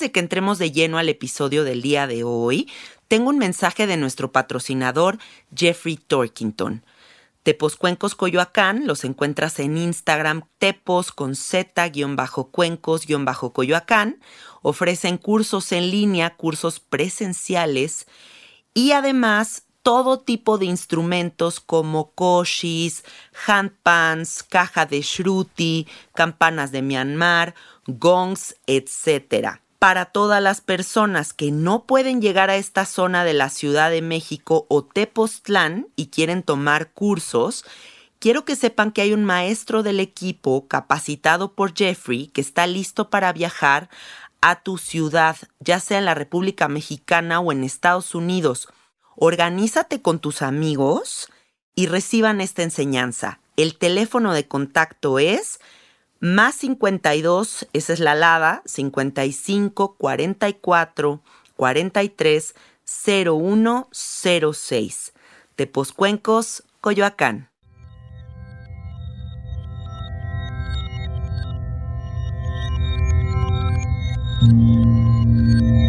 de que entremos de lleno al episodio del día de hoy, tengo un mensaje de nuestro patrocinador Jeffrey Torkington. Tepos Cuencos Coyoacán los encuentras en Instagram tepos con z-cuencos-coyoacán. Ofrecen cursos en línea, cursos presenciales y además todo tipo de instrumentos como koshis, handpans, caja de shruti, campanas de Myanmar, gongs, etc. Para todas las personas que no pueden llegar a esta zona de la Ciudad de México o Tepoztlán y quieren tomar cursos, quiero que sepan que hay un maestro del equipo capacitado por Jeffrey que está listo para viajar a tu ciudad, ya sea en la República Mexicana o en Estados Unidos organízate con tus amigos y reciban esta enseñanza. El teléfono de contacto es más 52, esa es la LADA, 55 44 43 0106. Tepozcuencos, Coyoacán.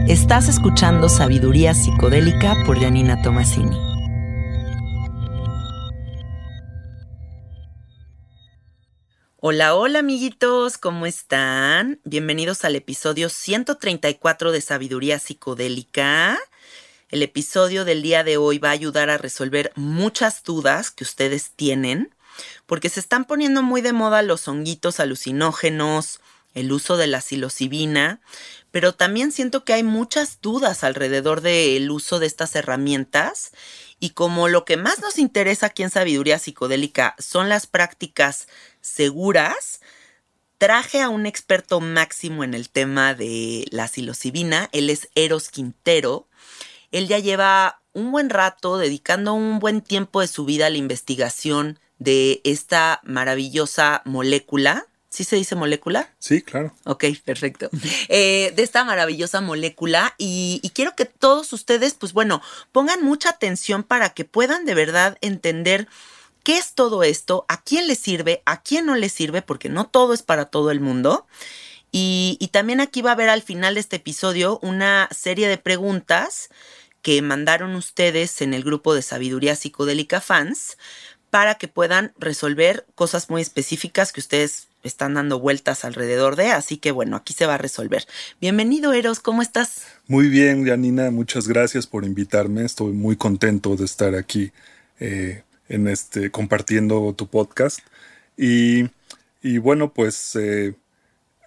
Estás escuchando Sabiduría Psicodélica por Janina Tomasini. Hola, hola amiguitos, ¿cómo están? Bienvenidos al episodio 134 de Sabiduría Psicodélica. El episodio del día de hoy va a ayudar a resolver muchas dudas que ustedes tienen, porque se están poniendo muy de moda los honguitos alucinógenos, el uso de la psilocibina, pero también siento que hay muchas dudas alrededor del uso de estas herramientas y como lo que más nos interesa aquí en Sabiduría Psicodélica son las prácticas seguras, traje a un experto máximo en el tema de la psilocibina, él es Eros Quintero, él ya lleva un buen rato dedicando un buen tiempo de su vida a la investigación de esta maravillosa molécula ¿Sí se dice molécula? Sí, claro. Ok, perfecto. Eh, de esta maravillosa molécula y, y, quiero que todos ustedes, pues bueno, pongan mucha atención para que puedan de verdad entender qué es todo esto, a quién le sirve, a quién no le sirve, porque no todo es para todo el mundo. Y, también aquí va a haber al final de este episodio una serie de preguntas que mandaron ustedes en el grupo de Sabiduría Psicodélica Fans para que puedan resolver cosas muy específicas que ustedes están dando vueltas alrededor de, así que bueno, aquí se va a resolver. Bienvenido, Eros, ¿cómo estás? Muy bien, Janina, muchas gracias por invitarme. Estoy muy contento de estar aquí eh, en este, compartiendo tu podcast. Y, y bueno, pues eh,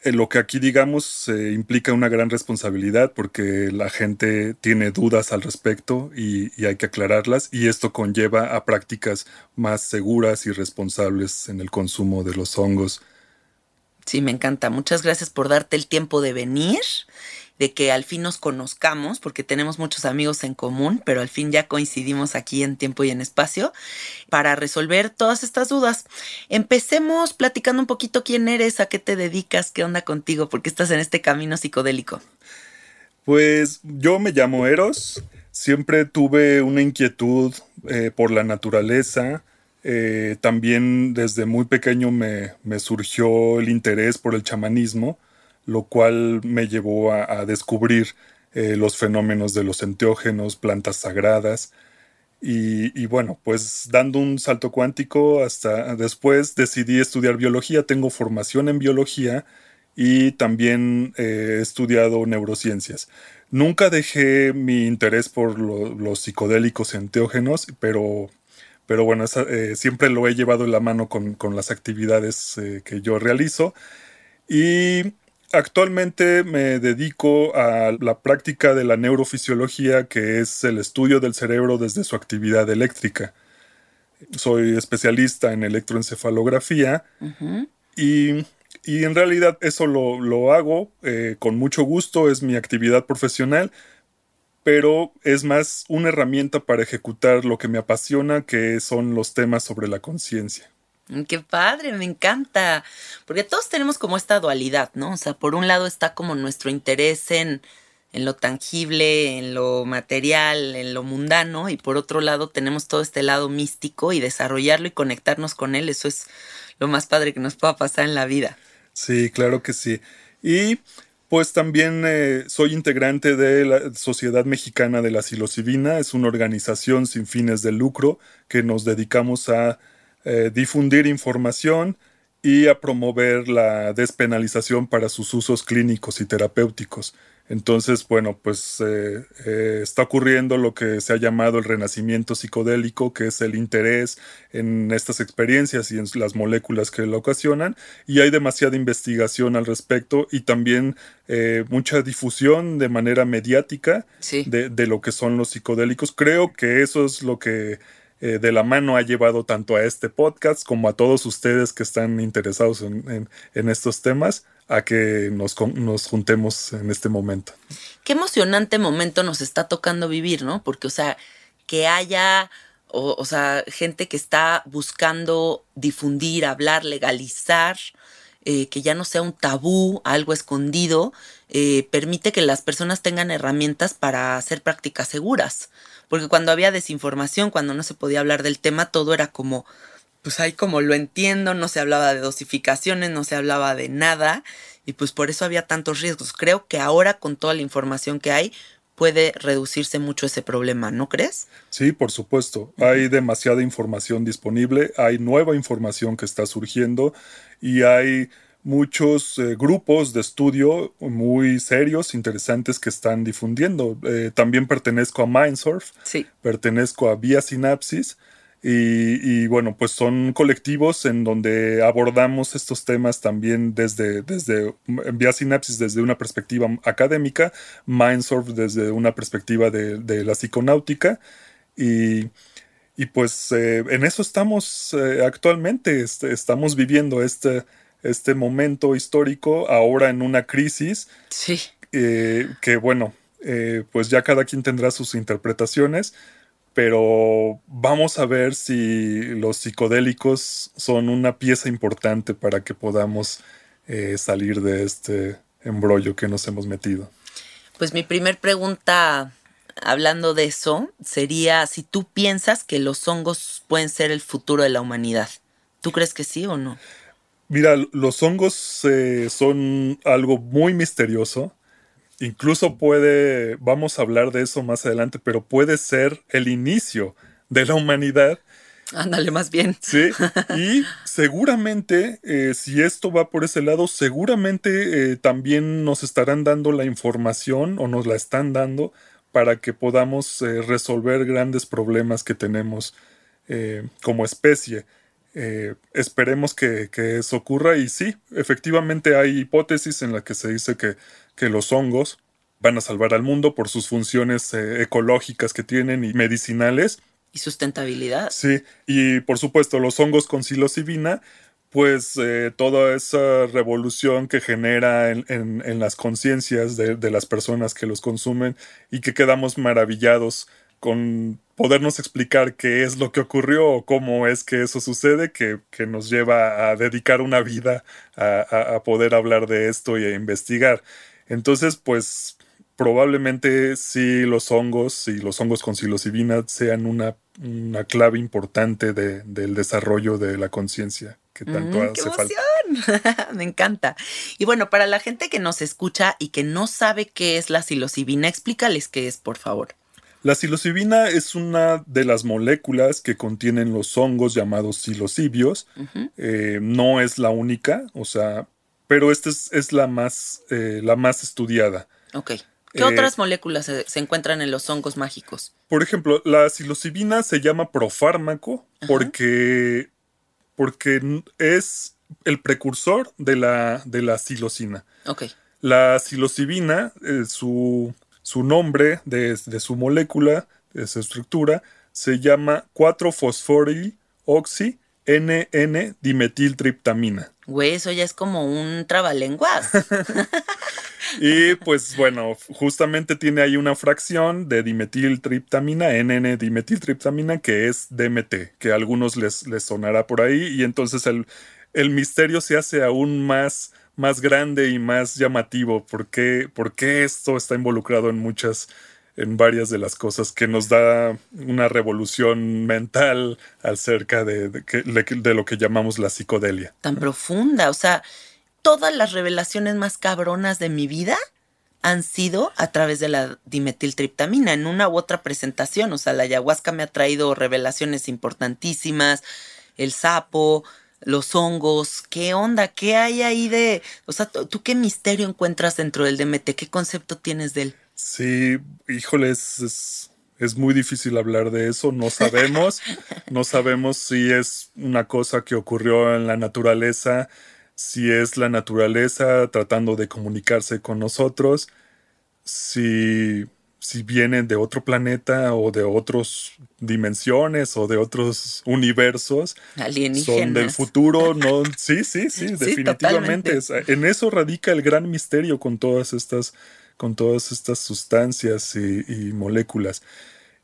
lo que aquí digamos eh, implica una gran responsabilidad porque la gente tiene dudas al respecto y, y, hay que aclararlas y esto conlleva a prácticas más seguras y responsables en el consumo de los hongos Sí, me encanta. Muchas gracias por darte el tiempo de venir, de que al fin nos conozcamos, porque tenemos muchos amigos en común, pero al fin ya coincidimos aquí en tiempo y en espacio para resolver todas estas dudas. Empecemos platicando un poquito quién eres, a qué te dedicas, qué onda contigo, porque estás en este camino psicodélico. Pues yo me llamo Eros, siempre tuve una inquietud eh, por la naturaleza, eh, también desde muy pequeño me, surgió el interés por el chamanismo, lo cual me llevó a, descubrir eh, los fenómenos de los enteógenos, plantas sagradas. Y, bueno, pues dando un salto cuántico hasta después decidí estudiar biología. Tengo formación en biología y también he estudiado neurociencias. Nunca dejé mi interés por los psicodélicos enteógenos, pero pero bueno, eh, siempre lo he llevado en la mano con, las actividades eh, que yo realizo. Y actualmente me dedico a la práctica de la neurofisiología, que es el estudio del cerebro desde su actividad eléctrica. soy especialista en electroencefalografía y, en realidad eso lo, hago eh, con mucho gusto, es mi actividad profesional, pero es más una herramienta para ejecutar lo que me apasiona, que son los temas sobre la conciencia. Qué padre, me encanta. Porque todos tenemos como esta dualidad, ¿no? O sea, por un lado está como nuestro interés en, en lo tangible, en lo material, en lo mundano, y por otro lado tenemos todo este lado místico y desarrollarlo y conectarnos con él, eso es lo más padre que nos pueda pasar en la vida. Sí, claro que sí. Y pues también eh, soy integrante de la Sociedad Mexicana de la Psilocibina, es una organización sin fines de lucro que nos dedicamos a eh, difundir información y a promover la despenalización para sus usos clínicos y terapéuticos. Entonces, bueno, pues eh, eh, está ocurriendo lo que se ha llamado el renacimiento psicodélico, que es el interés en estas experiencias y en las moléculas que lo ocasionan, y hay demasiada investigación al respecto y también eh, mucha difusión de manera mediática de, de, lo que son los psicodélicos. Creo que eso es lo que de la mano ha llevado tanto a este podcast como a todos ustedes que están interesados en, en estos temas a que nos, nos, juntemos en este momento. Qué emocionante momento nos está tocando vivir, ¿no? Porque, o sea, que haya, o, sea, gente que está buscando difundir, hablar, legalizar, eh, que ya no sea un tabú, algo escondido, eh, permite que las personas tengan herramientas para hacer prácticas seguras. Porque cuando había desinformación, cuando no se podía hablar del tema, todo era como pues ahí como lo entiendo, no se hablaba de dosificaciones, no se hablaba de nada y pues por eso había tantos riesgos. Creo que ahora con toda la información que hay puede reducirse mucho ese problema, ¿no crees? Sí, por supuesto. Hay demasiada información disponible, hay nueva información que está surgiendo y hay muchos eh, grupos de estudio muy serios, interesantes que están difundiendo. Eh, también pertenezco a Mindsurf, sí. pertenezco a Vía Sinapsis y, bueno, pues son colectivos en donde abordamos estos temas también desde, desde Vía Sinapsis desde una perspectiva académica, Mindsurf desde una perspectiva de, la psiconáutica y, pues eh, en eso estamos eh, actualmente, este, estamos viviendo este, este momento histórico ahora en una crisis. Sí. Eh, que bueno, pues ya cada quien tendrá sus interpretaciones pero vamos a ver si los psicodélicos son una pieza importante para que podamos eh, salir de este embrollo que nos hemos metido. Pues mi primer pregunta, hablando de eso, sería si tú piensas que los hongos pueden ser el futuro de la humanidad. ¿Tú crees que sí o no? Mira, los hongos eh, son algo muy misterioso incluso puede, vamos a hablar de eso más adelante, pero puede ser el inicio de la humanidad. Ándale, más bien. Sí, y seguramente, eh, si esto va por ese lado, seguramente eh, también nos estarán dando la información o nos la están dando para que podamos eh, resolver grandes problemas que tenemos como especie. Esperemos que, que, eso ocurra y sí, efectivamente hay hipótesis en las que se dice que que los hongos van a salvar al mundo por sus funciones eh, ecológicas que tienen y medicinales. Y sustentabilidad. Sí, y por supuesto los hongos con psilocibina, pues eh, toda esa revolución que genera en, las conciencias de, las personas que los consumen y que quedamos maravillados con podernos explicar qué es lo que ocurrió o cómo es que eso sucede, que, nos lleva a dedicar una vida a, a poder hablar de esto y a investigar. Entonces, pues probablemente sí los hongos y los hongos con psilocibina sean una, una clave importante del desarrollo de la conciencia que tanto mm, hace falta. Me encanta. Y bueno, para la gente que nos escucha y que no sabe qué es la psilocibina, explícales qué es, por favor. La psilocibina es una de las moléculas que contienen los hongos llamados psilocibios. Eh, no es la única, o sea, pero esta es, la, más, eh, la más estudiada. Ok. ¿Qué eh, otras moléculas se, encuentran en los hongos mágicos? Por ejemplo, la psilocibina se llama profármaco porque, porque es el precursor de la, de la psilocina. Ok. La psilocibina, eh, su, su, nombre de, de, su molécula, de su estructura, se llama 4-fosforil oxi NN dimetiltriptamina. Güey, eso ya es como un trabalenguas. y pues bueno, justamente tiene ahí una fracción de dimetiltriptamina, NN dimetiltriptamina, que es DMT, que a algunos les, les sonará por ahí. Y entonces el, el misterio se hace aún más, más grande y más llamativo. ¿Por qué, ¿Por qué esto está involucrado en muchas en varias de las cosas que nos da una revolución mental acerca de, de, lo que llamamos la psicodelia. Tan profunda, o sea, todas las revelaciones más cabronas de mi vida han sido a través de la dimetiltriptamina en una u otra presentación. O sea, la ayahuasca me ha traído revelaciones importantísimas, el sapo, los hongos, ¿qué onda? ¿Qué hay ahí de... O sea, ¿tú qué misterio encuentras dentro del DMT? ¿Qué concepto tienes de él? Sí, híjole, es, es, muy difícil hablar de eso, no sabemos, no sabemos si es una cosa que ocurrió en la naturaleza, si es la naturaleza tratando de comunicarse con nosotros, si, si vienen de otro planeta o de otras dimensiones o de otros universos. Son del futuro, ¿no? Sí, sí, sí, definitivamente. en eso radica el gran misterio con todas estas con todas estas sustancias y, moléculas.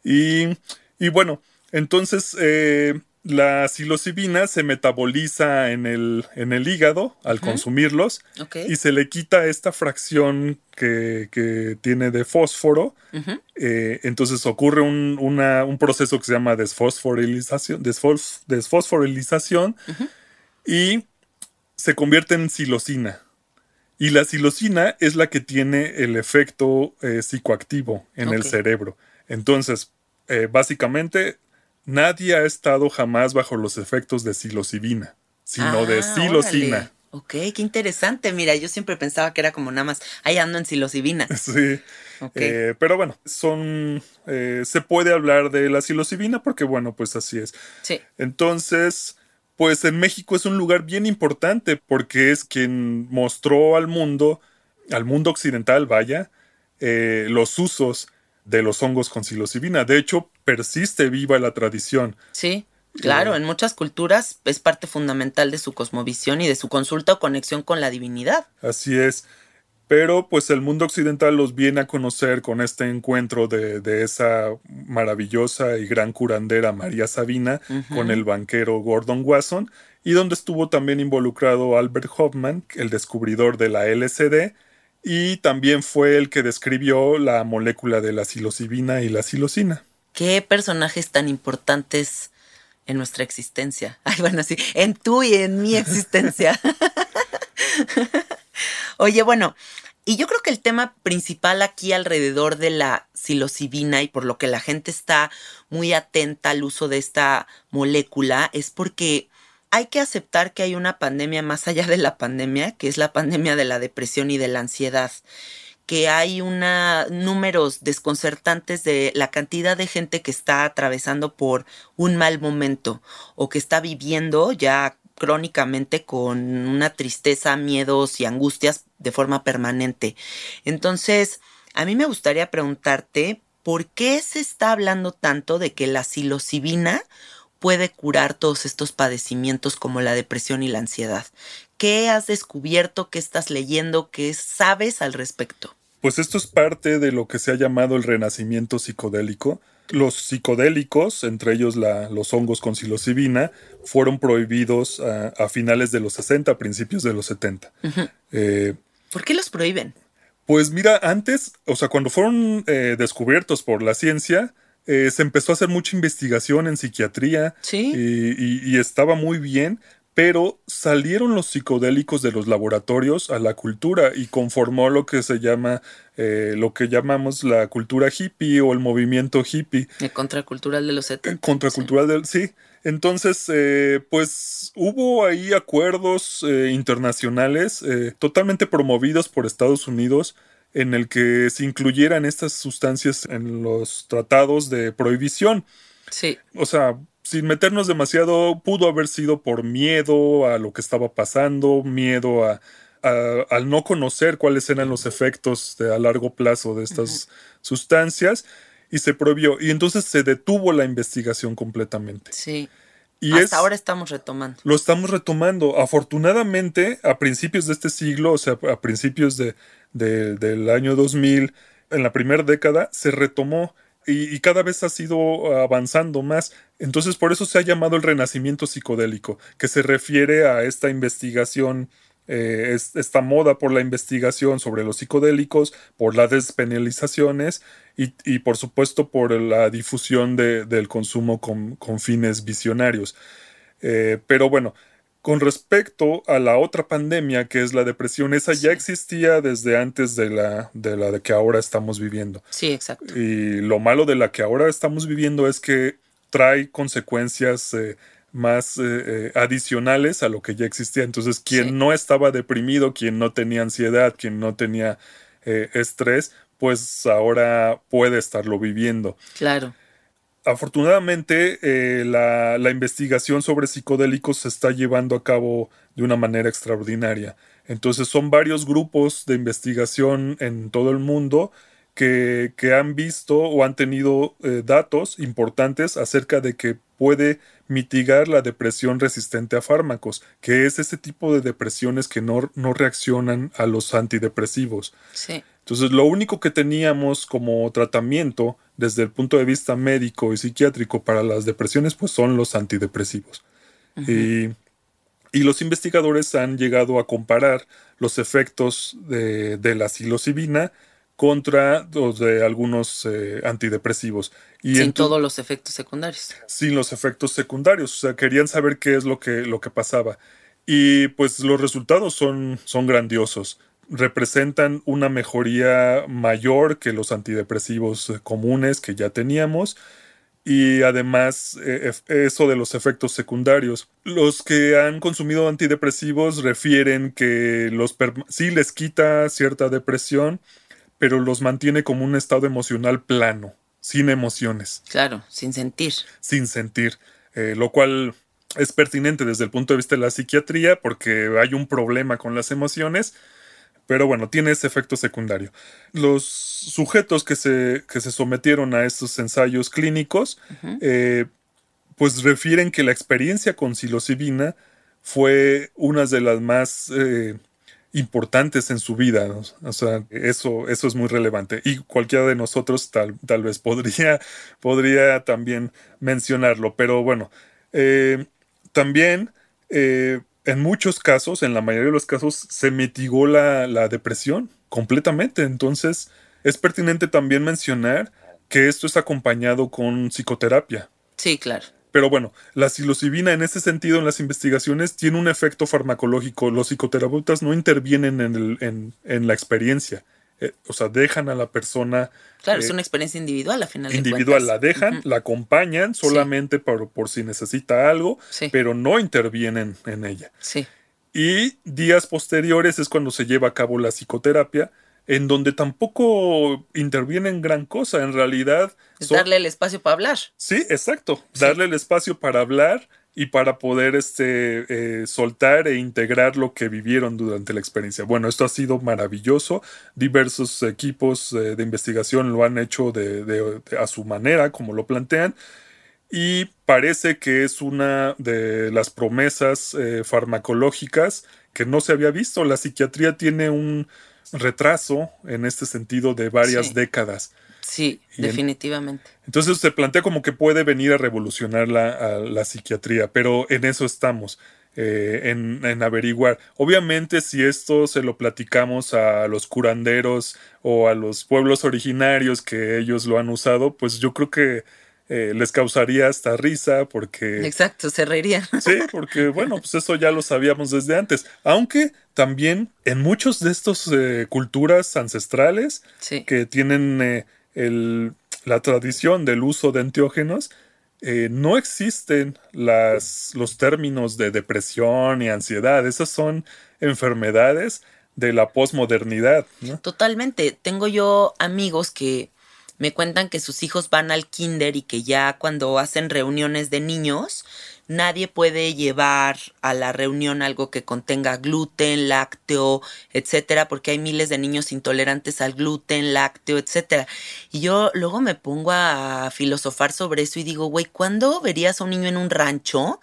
Y, bueno, entonces eh, la psilocibina se metaboliza en el, en el hígado al consumirlos y se le quita esta fracción que, tiene de fósforo. Eh, entonces ocurre un, un, proceso que se llama desfosforilización, desfosforilización y se convierte en psilocina. Y la psilocina es la que tiene el efecto eh, psicoactivo en el cerebro. Entonces, eh, básicamente, nadie ha estado jamás bajo los efectos de psilocibina, sino de ah, psilocina. Ok, qué interesante. Mira, yo siempre pensaba que era como nada más, ahí ando en psilocibina. Sí. Eh, pero bueno, son. se puede hablar de la psilocibina porque, bueno, pues así es. Sí. Entonces, pues en México es un lugar bien importante porque es quien mostró al mundo, al mundo occidental, vaya, eh, los usos de los hongos con psilocibina. De hecho, persiste viva la tradición. Sí, claro, en muchas culturas es parte fundamental de su cosmovisión y de su consulta o conexión con la divinidad. Así es pero pues el mundo occidental los viene a conocer con este encuentro de, esa maravillosa y gran curandera María Sabina con el banquero Gordon Wasson y donde estuvo también involucrado Albert Hoffman, el descubridor de la LSD, y también fue el que describió la molécula de la psilocibina y la psilocina. ¿Qué personajes tan importantes en nuestra existencia? Ay, bueno, sí, en tu y en mi existencia. Oye, bueno, y yo creo que el tema principal aquí alrededor de la psilocibina y por lo que la gente está muy atenta al uso de esta molécula es porque hay que aceptar que hay una pandemia más allá de la pandemia, que es la pandemia de la depresión y de la ansiedad que hay una números desconcertantes de la cantidad de gente que está atravesando por un mal momento o que está viviendo ya crónicamente con una tristeza, miedos y angustias de forma permanente. Entonces, a mí me gustaría preguntarte, ¿por qué se está hablando tanto de que la psilocibina puede curar todos estos padecimientos como la depresión y la ansiedad? ¿Qué has descubierto? ¿Qué estás leyendo? ¿Qué sabes al respecto? Pues esto es parte de lo que se ha llamado el renacimiento psicodélico, los psicodélicos, entre ellos los hongos con psilocibina, fueron prohibidos a, finales de los 60, principios de los 70. Eh, ¿Por qué los prohíben? Pues mira, antes, o sea, cuando fueron eh, descubiertos por la ciencia, eh, se empezó a hacer mucha investigación en psiquiatría ¿Sí? y, estaba muy bien, pero salieron los psicodélicos de los laboratorios a la cultura y conformó lo que se llama, eh, lo que llamamos la cultura hippie o el movimiento hippie. El contracultural de los 70. El contracultural del, sí. Entonces, eh, pues hubo ahí acuerdos eh, internacionales totalmente promovidos por Estados Unidos en el que se incluyeran estas sustancias en los tratados de prohibición. Sí. O sea, sin meternos demasiado, pudo haber sido por miedo a lo que estaba pasando, miedo a, al no conocer cuáles eran los efectos de, a largo plazo de estas sustancias y se prohibió. Y entonces se detuvo la investigación completamente. Sí. Y Hasta ahora estamos retomando. Lo estamos retomando. Afortunadamente, a principios de este siglo, o sea, a principios de, del año 2000, en la primera década, se retomó y, cada vez ha sido avanzando más. Entonces, por eso se ha llamado el renacimiento psicodélico, que se refiere a esta investigación eh, esta moda por la investigación sobre los psicodélicos, por las despenalizaciones y, por supuesto por la difusión del consumo con, fines visionarios. Eh, pero bueno, con respecto a la otra pandemia que es la depresión, esa ya existía desde antes de la, de la de que ahora estamos viviendo. Sí, exacto. Y lo malo de la que ahora estamos viviendo es que trae consecuencias eh, más eh, eh, adicionales a lo que ya existía. Entonces, quien no estaba deprimido, quien no tenía ansiedad, quien no tenía eh, estrés, pues ahora puede estarlo viviendo. Claro. Afortunadamente, la, la, investigación sobre psicodélicos se está llevando a cabo de una manera extraordinaria. Entonces, son varios grupos de investigación en todo el mundo que, que han visto o han tenido datos importantes acerca de que puede mitigar la depresión resistente a fármacos, que es ese tipo de depresiones que no, no reaccionan a los antidepresivos. Sí. Entonces, lo único que teníamos como tratamiento desde el punto de vista médico y psiquiátrico para las depresiones, pues son los antidepresivos. y, y, los investigadores han llegado a comparar los efectos de, de la psilocibina contra los de algunos eh, antidepresivos. Y sin todos los efectos secundarios. Sin los efectos secundarios. O sea, querían saber qué es lo que, lo que pasaba. Y pues los resultados son, son grandiosos. Representan una mejoría mayor que los antidepresivos eh, comunes que ya teníamos. Y además, eh, eso de los efectos secundarios. Los que han consumido antidepresivos refieren que los sí les quita cierta depresión, pero los mantiene como un estado emocional plano, sin emociones. Claro, sin sentir. Sin sentir, eh, lo cual es pertinente desde el punto de vista de la psiquiatría porque hay un problema con las emociones, pero bueno, tiene ese efecto secundario. Los sujetos que se, que se sometieron a estos ensayos clínicos, eh, pues refieren que la experiencia con psilocibina fue una de las más... Eh, importantes en su vida. O sea, eso, eso es muy relevante. Y cualquiera de nosotros tal, tal vez podría, podría también mencionarlo. Pero bueno, eh, también eh, en muchos casos, en la mayoría de los casos, se mitigó la, la depresión completamente. Entonces, es pertinente también mencionar que esto es acompañado con psicoterapia. Sí, claro. Pero bueno, la psilocibina en ese sentido en las investigaciones tiene un efecto farmacológico. Los psicoterapeutas no intervienen en, el, en, la experiencia. Eh, o sea, dejan a la persona. Claro, es eh, una experiencia individual al final. Individual, la dejan, la acompañan solamente por, por, si necesita algo, pero no intervienen en ella. Sí. Y días posteriores es cuando se lleva a cabo la psicoterapia, en donde tampoco intervienen gran cosa. En realidad. darle el espacio para hablar. Sí, exacto. Darle el espacio para hablar y para poder este, eh, soltar e integrar lo que vivieron durante la experiencia. Bueno, esto ha sido maravilloso. Diversos equipos eh, de investigación lo han hecho de, a su manera, como lo plantean. Y parece que es una de las promesas eh, farmacológicas que no se había visto. La psiquiatría tiene un, retraso en este sentido de varias décadas. Sí, definitivamente. entonces se plantea como que puede venir a revolucionar la, la psiquiatría, pero en eso estamos. Eh, en, en, averiguar. Obviamente, si esto se lo platicamos a los curanderos o a los pueblos originarios que ellos lo han usado, pues yo creo que eh, les causaría hasta risa porque... Exacto, se reirían. Sí, porque bueno, pues eso ya lo sabíamos desde antes. Aunque también en muchos de estos eh, culturas ancestrales que tienen eh, el, la tradición del uso de enteógenos, no existen las, los términos de depresión y ansiedad. Esas son enfermedades de la posmodernidad. Totalmente. Tengo yo amigos que me cuentan que sus hijos van al kinder y que ya cuando hacen reuniones de niños nadie puede llevar a la reunión algo que contenga gluten, lácteo, etcétera, porque hay miles de niños intolerantes al gluten, lácteo, etcétera. Y yo luego me pongo a filosofar sobre eso y digo, güey, ¿cuándo verías a un niño en un rancho?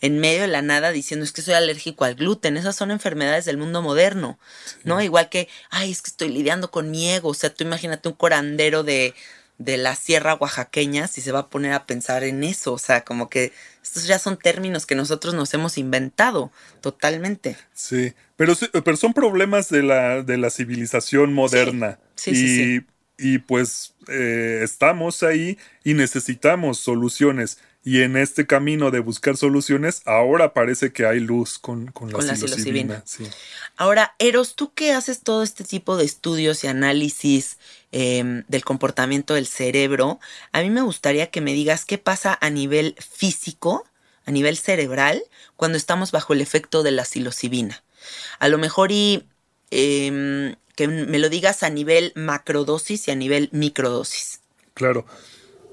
En medio de la nada diciendo es que soy alérgico al gluten. Esas son enfermedades del mundo moderno, ¿no? Igual que, ay, es que estoy lidiando con miego. O sea, tú imagínate un corandero de, de la sierra oaxaqueña si se va a poner a pensar en eso. O sea, como que estos ya son términos que nosotros nos hemos inventado totalmente. Sí, pero, pero son problemas de la, de la civilización moderna. Sí, sí, y, sí, y pues eh, estamos ahí y necesitamos soluciones. Y en este camino de buscar soluciones, ahora parece que hay luz con, con la, Con la psilocibina. Sí. Ahora, Eros, tú que haces todo este tipo de estudios y análisis em, del comportamiento del cerebro, a mí me gustaría que me digas qué pasa a nivel físico, a nivel cerebral, cuando estamos bajo el efecto de la psilocibina. A lo mejor y em, que me lo digas a nivel macrodosis y a nivel microdosis. Claro.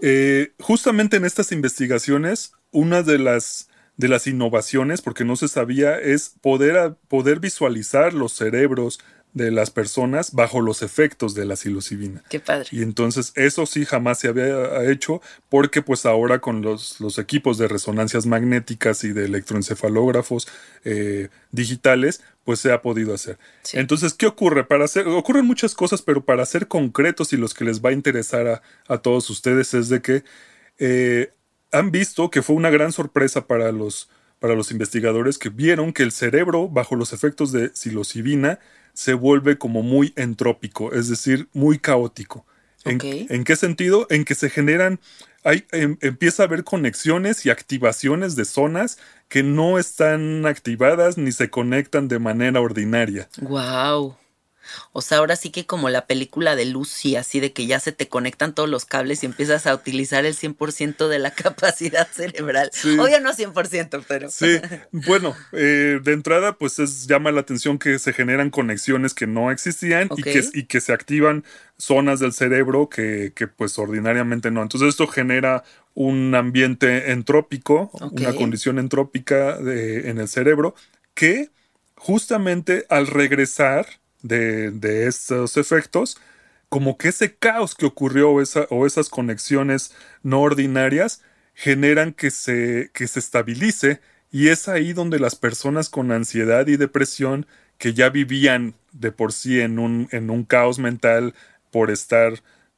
Eh, justamente en estas investigaciones, una de las, de las innovaciones, porque no se sabía, es poder, poder visualizar los cerebros de las personas bajo los efectos de la psilocibina. Qué padre. Y entonces eso sí jamás se había hecho porque pues ahora con los, los equipos de resonancias magnéticas y de electroencefalógrafos eh, digitales pues se ha podido hacer. Sí. Entonces, ¿qué ocurre? Para hacer, ocurren muchas cosas, pero para ser concretos y los que les va a interesar a, a todos ustedes es de que eh, han visto que fue una gran sorpresa para los, para los investigadores que vieron que el cerebro, bajo los efectos de psilocibina, se vuelve como muy entrópico, es decir, muy caótico. ¿En, Ok. en qué sentido? En que se generan, hay, em- empieza a haber conexiones y activaciones de zonas que no están activadas ni se conectan de manera ordinaria. Wow. O sea, ahora sí que como la película de Lucy, así de que ya se te conectan todos los cables y empiezas a utilizar el 100% de la capacidad cerebral. Sí. Obvio no 100%, pero... Sí, bueno, eh, de entrada, pues es, llama la atención que se generan conexiones que no existían y, que, y que se activan zonas del cerebro que, que, pues ordinariamente no. Entonces esto genera un ambiente entrópico, una condición entrópica de- en el cerebro que justamente al regresar de, de estos efectos, como que ese caos que ocurrió o, esa- o esas conexiones no ordinarias generan que se, que se estabilice y es ahí donde las personas con ansiedad y depresión que ya vivían de por sí en un, en un caos mental por estar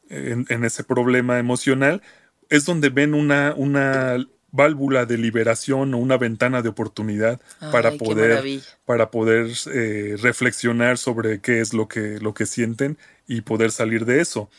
en, en ese problema emocional, es donde ven una, una válvula de liberación o una ventana de oportunidad para Ay, poder para poder eh, reflexionar sobre qué es lo que, lo que sienten y poder salir de eso.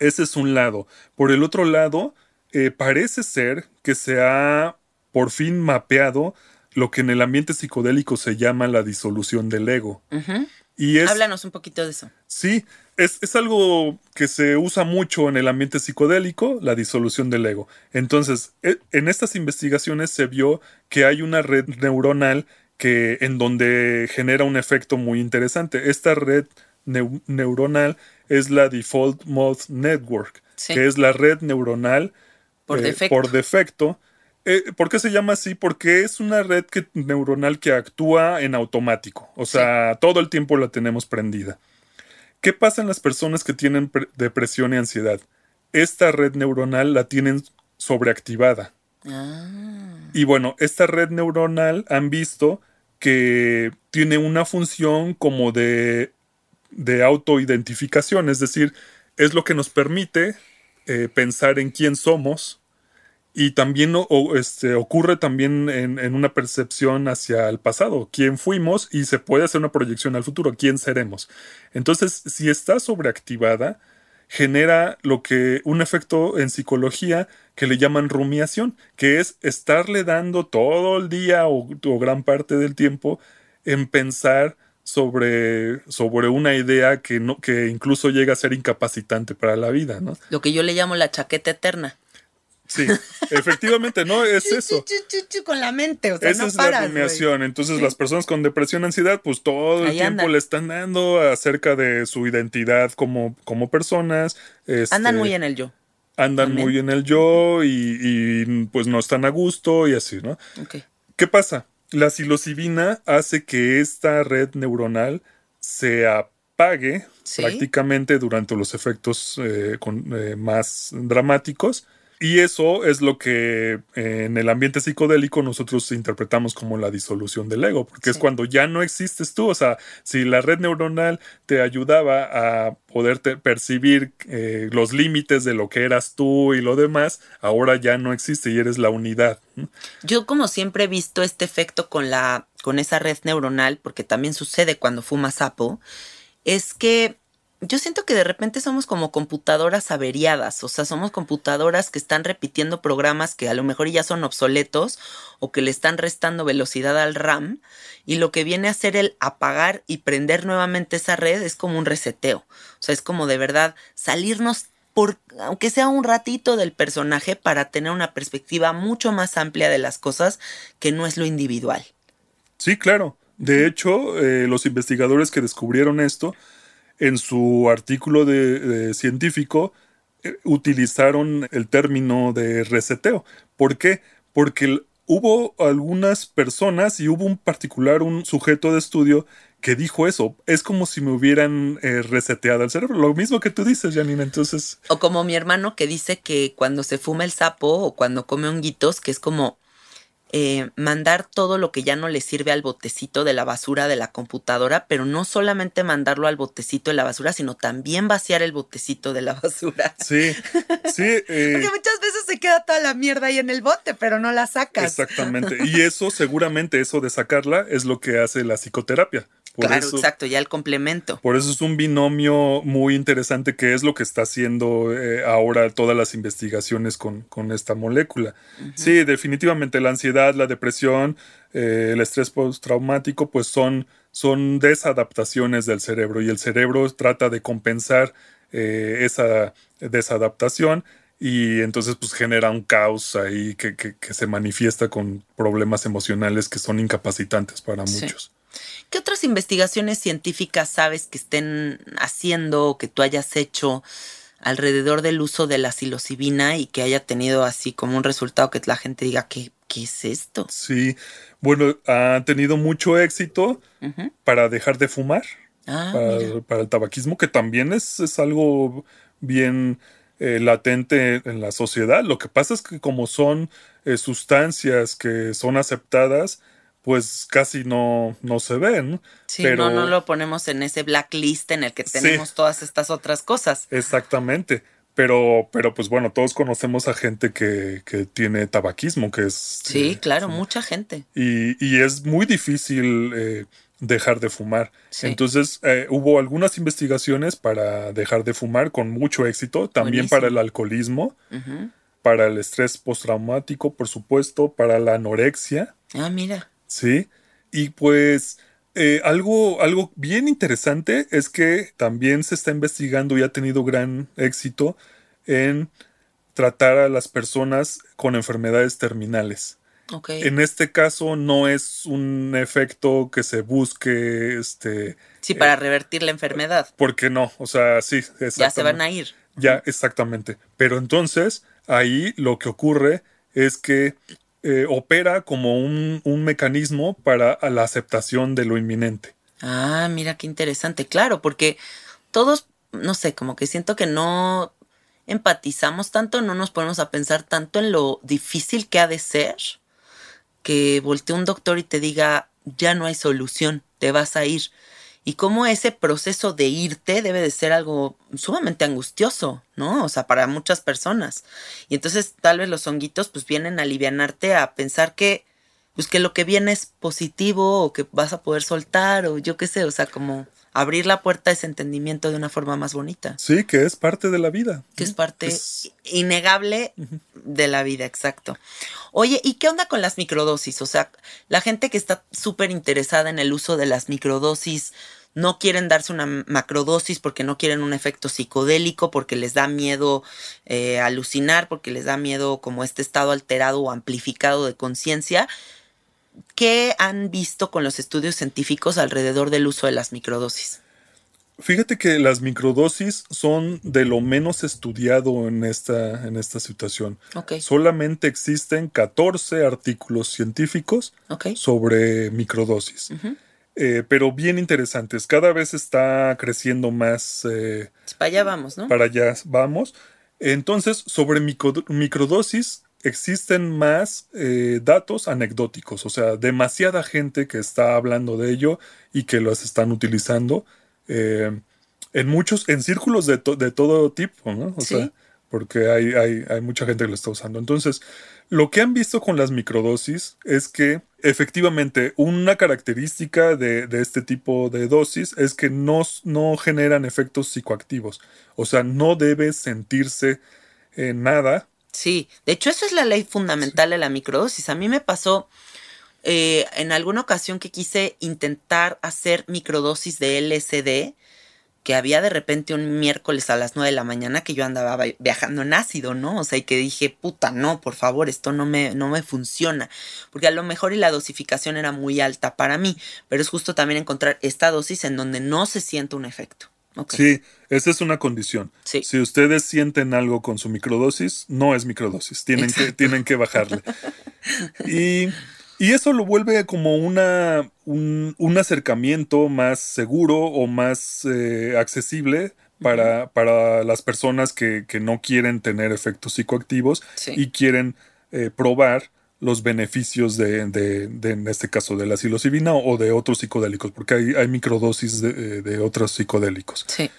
Ese es un lado. Por el otro lado, eh, parece ser que se ha por fin mapeado lo que en el ambiente psicodélico se llama la disolución del ego. Ujú. Y es, Háblanos un poquito de eso. Sí, es, es algo que se usa mucho en el ambiente psicodélico, la disolución del ego. Entonces, e- en estas investigaciones se vio que hay una red neuronal que en donde genera un efecto muy interesante. Esta red neu- neuronal es la Default Mode Network, Sí. que es la red neuronal Por eh, defecto. por defecto. Eh, ¿Por qué se llama así? Porque es una red que- neuronal que actúa en automático. O sea, todo el tiempo la tenemos prendida. ¿Qué pasa en las personas que tienen pre- depresión y ansiedad? Esta red neuronal la tienen sobreactivada. Ah, Y bueno, esta red neuronal han visto que tiene una función como de, de autoidentificación, es decir, es lo que nos permite eh, pensar en quién somos y también este, ocurre también en, una percepción hacia el pasado, quién fuimos y se puede hacer una proyección al futuro, quién seremos. Entonces, si está sobreactivada, genera lo que un efecto en psicología que le llaman rumiación, que es estarle dando todo el día o, o gran parte del tiempo en pensar sobre, sobre una idea que, no, que incluso llega a ser incapacitante para la vida, ¿no? lo que yo le llamo la chaqueta eterna. Sí, efectivamente, ¿no? Es eso. Con la mente, o sea, Esa no es paras, la rumiación. Entonces, las personas con depresión, ansiedad, pues todo el tiempo andan. le están dando acerca de su identidad como, como personas. este, Andan muy en el yo. andan También. muy en el yo y, y, pues no están a gusto y así, ¿no? Ok. ¿Qué pasa? La psilocibina hace que esta red neuronal se apague Sí. prácticamente durante los efectos eh, con- eh, más dramáticos. Y eso es lo que eh, en el ambiente psicodélico nosotros interpretamos como la disolución del ego, porque es cuando ya no existes tú. O sea, si la red neuronal te ayudaba a poderte percibir eh, los límites de lo que eras tú y lo demás, ahora ya no existe y eres la unidad. Yo como siempre he visto este efecto con la con esa red neuronal, porque también sucede cuando fumas sapo, es que yo siento que de repente somos como computadoras averiadas, o sea, somos computadoras que están repitiendo programas que a lo mejor ya son obsoletos o que le están restando velocidad al RAM y lo que viene a ser el apagar y prender nuevamente esa red es como un reseteo, o sea, es como de verdad salirnos por aunque sea un ratito del personaje para tener una perspectiva mucho más amplia de las cosas que no es lo individual. Sí, claro. De hecho, eh, los investigadores que descubrieron esto, en su artículo de, científico, eh, utilizaron el término de reseteo. ¿Por qué? Porque hubo algunas personas y hubo un particular, un sujeto de estudio que dijo eso. Es como si me hubieran eh, reseteado el cerebro. Lo mismo que tú dices, Janine. Entonces, O como mi hermano que dice que cuando se fuma el sapo o cuando come honguitos, que es como eh, mandar todo lo que ya no le sirve al botecito de la basura de la computadora, pero no solamente mandarlo al botecito de la basura, sino también vaciar el botecito de la basura. sí, sí. eh, Porque muchas veces se queda toda la mierda ahí en el bote, pero no la sacas. Exactamente. Y eso, seguramente, eso de sacarla es lo que hace la psicoterapia. Por claro, eso, exacto, ya el complemento. Por eso es un binomio muy interesante que es lo que está haciendo eh, ahora todas las investigaciones con, con esta molécula. Sí, definitivamente la ansiedad, la depresión, eh, el estrés postraumático, pues son, son desadaptaciones del cerebro y el cerebro trata de compensar eh, esa desadaptación y entonces pues genera un caos ahí que, que- que se manifiesta con problemas emocionales que son incapacitantes para Sí. muchos. ¿Qué otras investigaciones científicas sabes que estén haciendo o que tú hayas hecho alrededor del uso de la psilocibina y que haya tenido así como un resultado que la gente diga, ¿qué, qué es esto? Sí, bueno, ha tenido mucho éxito para dejar de fumar, Ah, para el tabaquismo, que también es, es algo bien eh, latente en la sociedad. Lo que pasa es que como son eh, sustancias que son aceptadas, pues casi no, no se ven. Sí, pero no, no lo ponemos en ese blacklist en el que Sí. tenemos todas estas otras cosas. Exactamente. Pero, pero pues bueno, todos conocemos a gente que, que tiene tabaquismo, que es... Sí, eh, claro, mucha gente. y, y es muy difícil eh, dejar de fumar. Sí. Entonces, eh, hubo algunas investigaciones para dejar de fumar con mucho éxito, también Buenísimo. para el alcoholismo, para el estrés postraumático, por supuesto, para la anorexia, Ah, mira. ¿Sí? Y pues eh, algo, algo bien interesante es que también se está investigando y ha tenido gran éxito en tratar a las personas con enfermedades terminales. Ok. En este caso no es un efecto que se busque, este, Sí, para revertir la enfermedad. porque no, o sea, sí, Ya se van a ir. Ya, exactamente. Pero entonces, ahí lo que ocurre es que eh, opera como un, un mecanismo para la aceptación de lo inminente. Ah, mira qué interesante. Claro, porque todos, no sé, como que siento que no empatizamos tanto, no nos ponemos a pensar tanto en lo difícil que ha de ser que voltee un doctor y te diga, ya no hay solución, te vas a ir. Y cómo ese proceso de irte debe de ser algo sumamente angustioso, ¿no? O sea, para muchas personas. Y entonces tal vez los honguitos pues vienen a alivianarte a pensar que pues que lo que viene es positivo o que vas a poder soltar o yo qué sé, o sea, como abrir la puerta a ese entendimiento de una forma más bonita, Sí, que es parte de la vida. que es parte Es- innegable de la vida, exacto. Oye, ¿y qué onda con las microdosis? O sea, la gente que está súper interesada en el uso de las microdosis, no quieren darse una macrodosis porque no quieren un efecto psicodélico, porque les da miedo eh, alucinar, porque les da miedo como este estado alterado o amplificado de conciencia. ¿Qué han visto con los estudios científicos alrededor del uso de las microdosis? Fíjate que las microdosis son de lo menos estudiado en esta, en esta situación. Ok. Solamente existen 14 artículos científicos sobre microdosis. Eh, pero bien interesantes. Cada vez está creciendo más. eh, para allá vamos, ¿no? para allá vamos. Entonces, sobre micro- microdosis existen más eh, datos anecdóticos, o sea, demasiada gente que está hablando de ello y que los están utilizando eh, en muchos, en círculos de, to- de todo tipo, ¿no? O Sí. sea, porque hay, hay, hay mucha gente que lo está usando. Entonces, lo que han visto con las microdosis es que efectivamente una característica de, de este tipo de dosis es que no, no generan efectos psicoactivos. O sea, no debe sentirse eh, nada. Sí, de hecho eso es la ley fundamental de la microdosis. A mí me pasó eh, en alguna ocasión que quise intentar hacer microdosis de LSD, que había de repente un miércoles a las 9 de la mañana que yo andaba viajando en ácido, ¿no? O sea, y que dije, puta, no, por favor, esto no me, no me funciona. Porque a lo mejor y la dosificación era muy alta para mí, pero es justo también encontrar esta dosis en donde no se sienta un efecto. Sí, esa es una condición. Sí. Si ustedes sienten algo con su microdosis, no es microdosis. Tienen, que, tienen que bajarle. y, y eso lo vuelve como una, un, un acercamiento más seguro o más eh, accesible para, para las personas que, que no quieren tener efectos psicoactivos Sí. y quieren eh, probar los beneficios de, de- de, en este caso, de la psilocibina o de otros psicodélicos, porque hay, hay microdosis de, eh, de otros psicodélicos. Sí.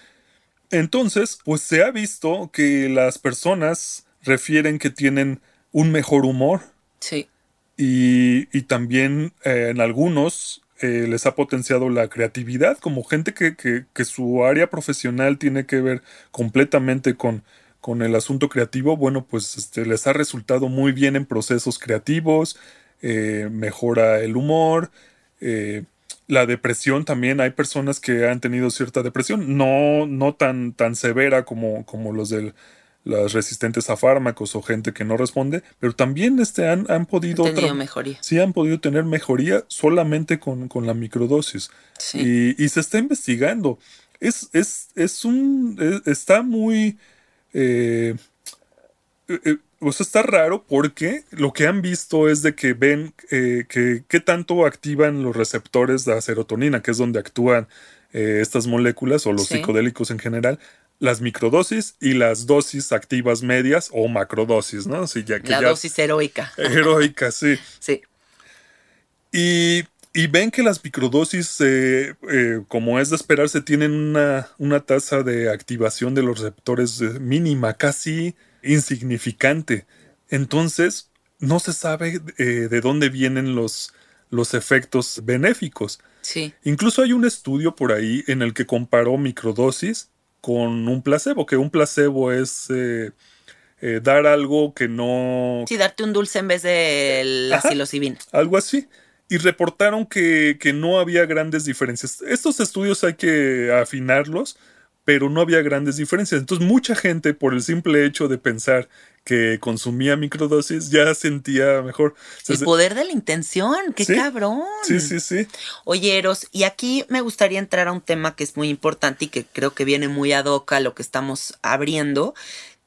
Entonces, pues se ha visto que las personas refieren que tienen un mejor humor Sí. y, y también eh, en algunos eh, les ha potenciado la creatividad, como gente que, que- que su área profesional tiene que ver completamente con, con el asunto creativo, bueno, pues este, les ha resultado muy bien en procesos creativos, eh, mejora el humor, eh, la depresión también, hay personas que han tenido cierta depresión, no, no tan, tan severa como, como los del las resistentes a fármacos o gente que no responde, pero también este, han, han podido mejoría. sí han podido tener mejoría solamente con, con la microdosis. Sí. Y, y se está investigando. Es, es, es un. es- está muy. Eh, eh, o sea, está raro porque lo que han visto es de que ven eh, que qué tanto activan los receptores de la serotonina, que es donde actúan eh, estas moléculas o los Sí. psicodélicos en general, las microdosis y las dosis activas medias o macrodosis, ¿no? Sí, ya que La ya- dosis heroica. heroica, sí. Sí. Y, y ven que las microdosis, eh, eh, como es de esperarse, tienen una, una tasa de activación de los receptores eh, mínima, casi insignificante. Entonces, no se sabe eh, de dónde vienen los, los efectos benéficos. Sí. Incluso hay un estudio por ahí en el que comparó microdosis con un placebo, que un placebo es dar algo que no, Sí, darte un dulce en vez de la Ajá. psilocibina. algo así. Y reportaron que, que no había grandes diferencias. Estos estudios hay que afinarlos, pero no había grandes diferencias. Entonces mucha gente, por el simple hecho de pensar que consumía microdosis, ya sentía mejor. Se- El poder de la intención, qué Sí. cabrón. sí, sí, sí. Oye, Eros, y aquí me gustaría entrar a un tema que es muy importante y que creo que viene muy ad hoc a lo que estamos abriendo,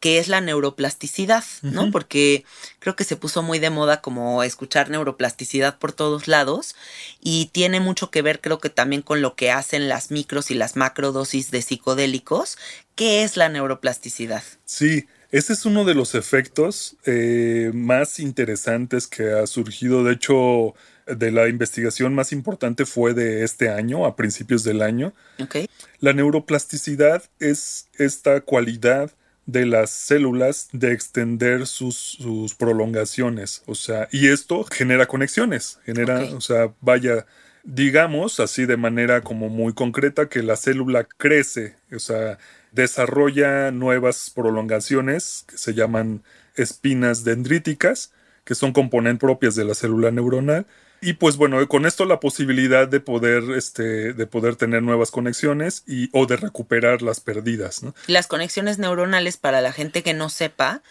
que es la neuroplasticidad, ¿no? Porque creo que se puso muy de moda como escuchar neuroplasticidad por todos lados y tiene mucho que ver creo que también con lo que hacen las micros y las macrodosis de psicodélicos. ¿Qué es la neuroplasticidad? Sí, ese es uno de los efectos eh, más interesantes que ha surgido. De hecho, de la investigación más importante fue de este año, a principios del año. ¿Ok? La neuroplasticidad es esta cualidad de las células de extender sus, sus prolongaciones. O sea, y esto genera conexiones, genera, o sea, vaya, digamos así de manera como muy concreta que la célula crece, o sea, desarrolla nuevas prolongaciones que se llaman espinas dendríticas, que son componentes propias de la célula neuronal. Y pues bueno, con esto la posibilidad de poder, este, de poder tener nuevas conexiones y, o de recuperar las perdidas, ¿no? Las conexiones neuronales, para la gente que no sepa,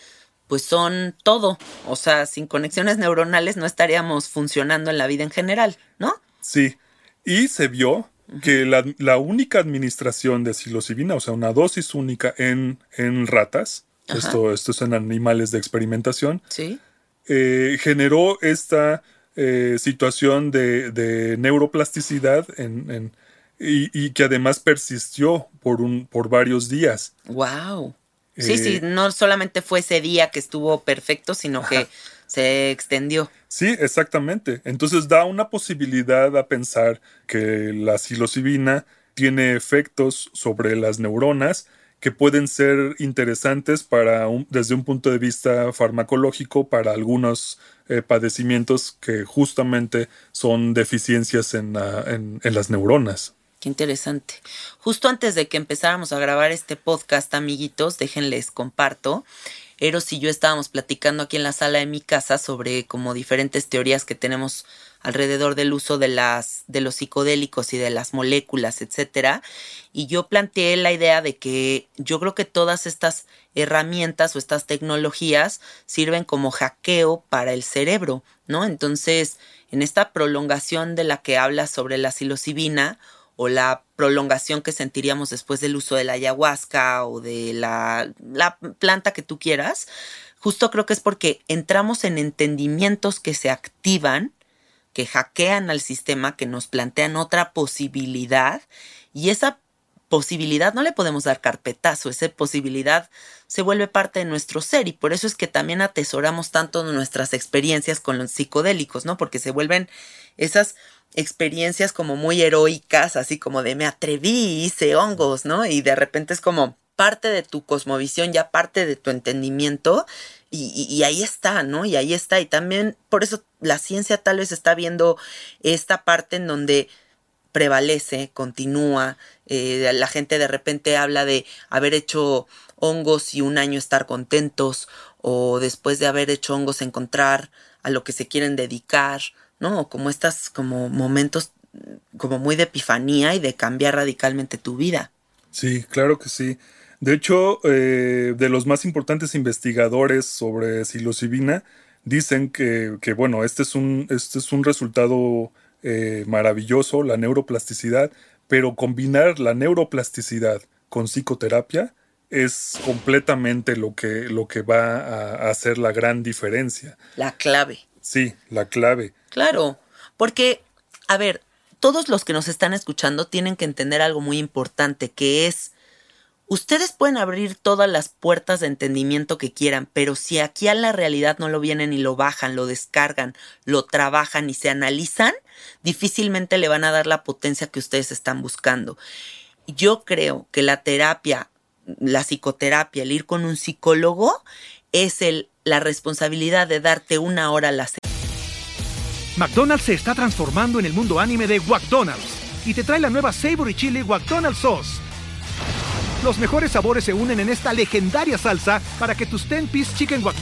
pues son todo. O sea, sin conexiones neuronales no estaríamos funcionando en la vida en general, ¿no? Sí. Y se vio que la, única administración de psilocibina, o sea, una dosis única en, en ratas, esto, esto es en animales de experimentación, eh, generó esta eh, situación de, neuroplasticidad en, y, que además persistió por, un, por varios días. ¡Wow! Sí, sí, eh, no solamente fue ese día que estuvo perfecto, sino que se extendió. Sí, exactamente. Entonces da una posibilidad a pensar que la psilocibina tiene efectos sobre las neuronas que pueden ser interesantes para desde un punto de vista farmacológico para algunos eh, padecimientos que justamente son deficiencias en, en las neuronas. Qué interesante. Justo antes de que empezáramos a grabar este podcast, amiguitos, déjenles comparto. Eros y yo estábamos platicando aquí en la sala de mi casa sobre como diferentes teorías que tenemos alrededor del uso de las de los psicodélicos y de las moléculas, etcétera, y yo planteé la idea de que yo creo que todas estas herramientas o estas tecnologías sirven como hackeo para el cerebro, ¿no? Entonces, en esta prolongación de la que habla sobre la psilocibina o la prolongación que sentiríamos después del uso de la ayahuasca o de la, la planta que tú quieras, justo creo que es porque entramos en entendimientos que se activan, que hackean al sistema, que nos plantean otra posibilidad y esa posibilidad no le podemos dar carpetazo, esa posibilidad se vuelve parte de nuestro ser y por eso es que también atesoramos tanto nuestras experiencias con los psicodélicos, ¿no? Porque se vuelven esas experiencias como muy heroicas, así como de me atreví, hice hongos, ¿no? Y de repente es como parte de tu cosmovisión, ya parte de tu entendimiento, y, ahí está, ¿no? Y ahí está. Y también por eso la ciencia tal vez está viendo esta parte en donde prevalece, continúa, eh, la gente de repente habla de haber hecho hongos y un año estar contentos, o después de haber hecho hongos encontrar a lo que se quieren dedicar, ¿no? Como estas, como momentos como muy de epifanía y de cambiar radicalmente tu vida. Sí, claro que sí. De hecho, eh, de los más importantes investigadores sobre psilocibina, dicen que, bueno, este es un, este es un resultado eh, maravilloso, la neuroplasticidad, pero combinar la neuroplasticidad con psicoterapia es completamente lo que, lo que va a hacer la gran diferencia. La clave. Sí, la clave. Claro, porque, a ver, todos los que nos están escuchando tienen que entender algo muy importante, que es, ustedes pueden abrir todas las puertas de entendimiento que quieran, pero si aquí a la realidad no lo vienen y lo bajan, lo descargan, lo trabajan y se analizan, difícilmente le van a dar la potencia que ustedes están buscando. Yo creo que la terapia, la psicoterapia, el ir con un psicólogo, es la responsabilidad de darte una hora a la semana. McDonald's se está transformando en el mundo anime de McDonald's y te trae la nueva Savory Chili McDonald's Sauce. Los mejores sabores se unen en esta legendaria salsa para que tus 10-piece chicken wack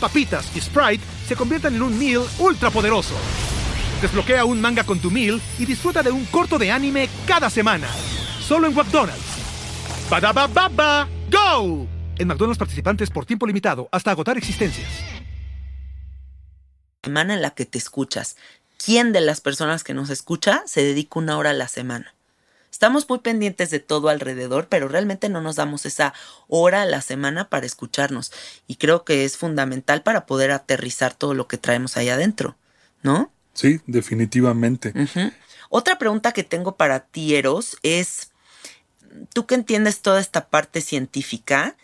papitas y Sprite se conviertan en un meal ultra poderoso. Desbloquea un manga con tu meal y disfruta de un corto de anime cada semana. Solo en McDonald's. baba ¡Go! En McDonald's participantes por tiempo limitado hasta agotar existencias. Semana en la que te escuchas. ¿Quién de las personas que nos escucha se dedica una hora a la semana? Estamos muy pendientes de todo alrededor, pero realmente no nos damos esa hora a la semana para escucharnos. Y creo que es fundamental para poder aterrizar todo lo que traemos ahí adentro, ¿no? Sí, definitivamente. Otra pregunta que tengo para ti, Eros, es, tú que entiendes toda esta parte científica,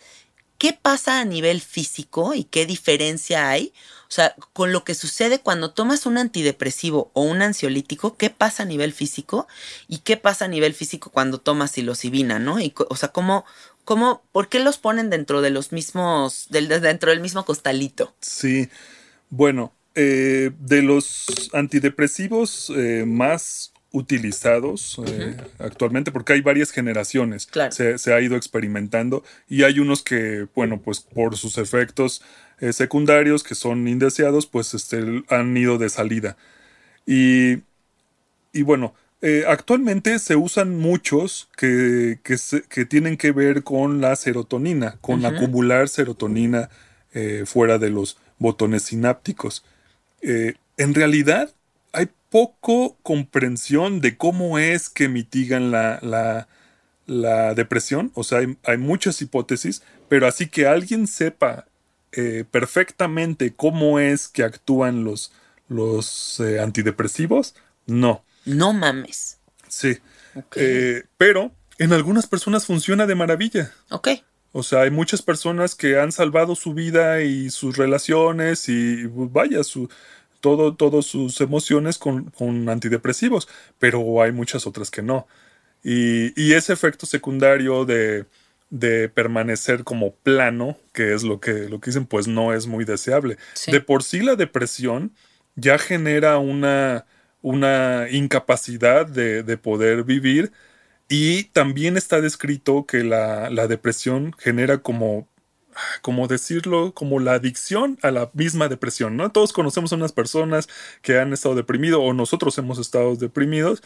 ¿qué pasa a nivel físico y qué diferencia hay? O sea, con lo que sucede cuando tomas un antidepresivo o un ansiolítico, ¿qué pasa a nivel físico? ¿Y qué pasa a nivel físico cuando tomas psilocibina, no? Y, o sea, ¿cómo, cómo, por qué los ponen dentro de los mismos, del, dentro del mismo costalito? Sí, bueno, eh, de los antidepresivos eh, más utilizados eh, actualmente porque hay varias generaciones. Se, ha ido experimentando y hay unos que, bueno, pues por sus efectos eh, secundarios que son indeseados, pues este, han ido de salida. Y, y bueno, eh, actualmente se usan muchos que, que, tienen que ver con la serotonina, con acumular serotonina fuera de los botones sinápticos. en realidad, hay poco comprensión de cómo es que mitigan la, la, la depresión. O sea, hay, hay, muchas hipótesis, pero así que alguien sepa eh, perfectamente cómo es que actúan los, los eh, antidepresivos, no. No mames. Sí. Okay. Eh, pero en algunas personas funciona de maravilla. Ok. O sea, hay muchas personas que han salvado su vida y sus relaciones y vaya, su, todo, todas sus emociones con, con, antidepresivos, pero hay muchas otras que no. Y, y ese efecto secundario de, de, permanecer como plano, que es lo que, lo que dicen, pues no es muy deseable. Sí. De por sí la depresión ya genera una, una incapacidad de, de poder vivir y también está descrito que la, la depresión genera como como decirlo, como la adicción a la misma depresión, ¿no? Todos conocemos a unas personas que han estado deprimidos o nosotros hemos estado deprimidos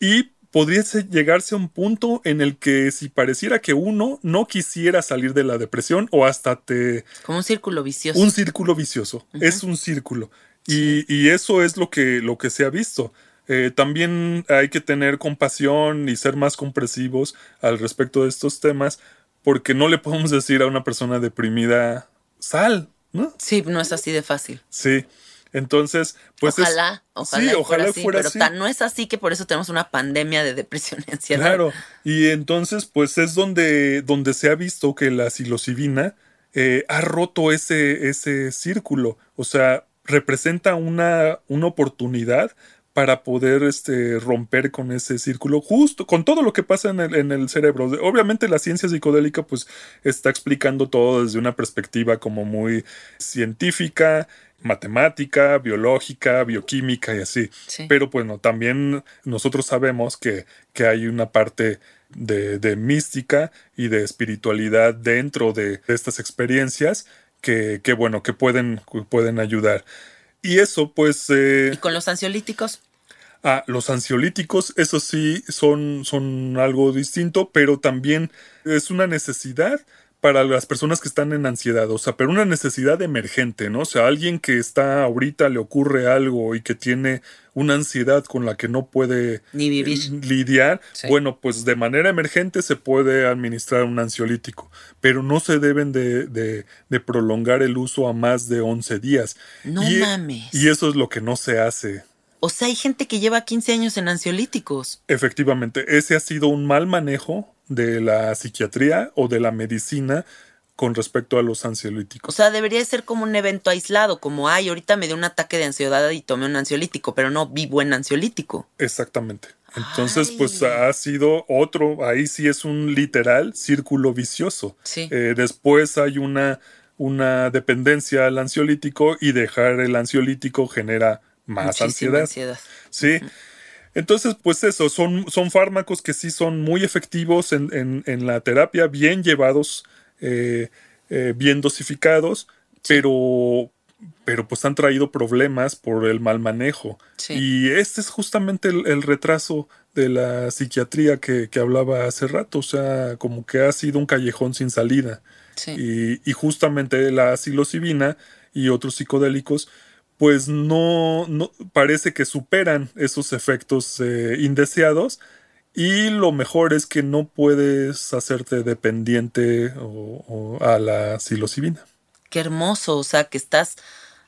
y podría llegarse a un punto en el que si pareciera que uno no quisiera salir de la depresión o hasta te... Como un círculo vicioso. Un círculo vicioso, uh -huh. es un círculo. Y, y, eso es lo que, lo que se ha visto. Eh, también hay que tener compasión y ser más comprensivos al respecto de estos temas, porque no le podemos decir a una persona deprimida, sal, ¿no? Sí, no es así de fácil. Sí. Entonces, pues ojalá, es, ojalá, sí, ojalá fuera, así, fuera pero así. Tan, no es así que por eso tenemos una pandemia de depresión y ansiedad. Claro, y entonces, pues es donde, donde se ha visto que la psilocibina eh, ha roto ese, ese círculo. O sea, representa una, una oportunidad para poder este, romper con ese círculo, justo con todo lo que pasa en el, en el, cerebro. Obviamente la ciencia psicodélica pues está explicando todo desde una perspectiva como muy científica, matemática, biológica, bioquímica y así. Sí. Pero bueno, también nosotros sabemos que, que hay una parte de, de, mística y de espiritualidad dentro de, de estas experiencias que, que, bueno, que pueden, pueden ayudar. Y eso, pues. Eh, ¿Y con los ansiolíticos? Ah, los ansiolíticos, eso sí, son, son algo distinto, pero también es una necesidad para las personas que están en ansiedad, o sea, pero una necesidad emergente, ¿no? O sea, alguien que está ahorita le ocurre algo y que tiene una ansiedad con la que no puede Ni vivir. lidiar, sí. bueno, pues de manera emergente se puede administrar un ansiolítico, pero no se deben de, de, de prolongar el uso a más de 11 días. No y, mames. Y eso es lo que no se hace. O sea, hay gente que lleva 15 años en ansiolíticos. Efectivamente, ese ha sido un mal manejo de la psiquiatría o de la medicina con respecto a los ansiolíticos. O sea, debería ser como un evento aislado, como, ay, ahorita me dio un ataque de ansiedad y tomé un ansiolítico, pero no vivo en ansiolítico. Exactamente. Entonces, ay. pues ha sido otro, ahí sí es un literal círculo vicioso. Sí. Eh, después hay una, una dependencia al ansiolítico y dejar el ansiolítico genera más ansiedad. ansiedad. Sí. Uh -huh. Entonces, pues eso, son, son fármacos que sí son muy efectivos en, en, en la terapia, bien llevados, eh, eh, bien dosificados, sí. pero, pero pues han traído problemas por el mal manejo. Sí. Y este es justamente el, el retraso de la psiquiatría que, que, hablaba hace rato, o sea, como que ha sido un callejón sin salida. Sí. Y, y, justamente la psilocibina y otros psicodélicos pues no, no, parece que superan esos efectos eh, indeseados y lo mejor es que no puedes hacerte dependiente o, o a la psilocibina. Qué hermoso, o sea, que estás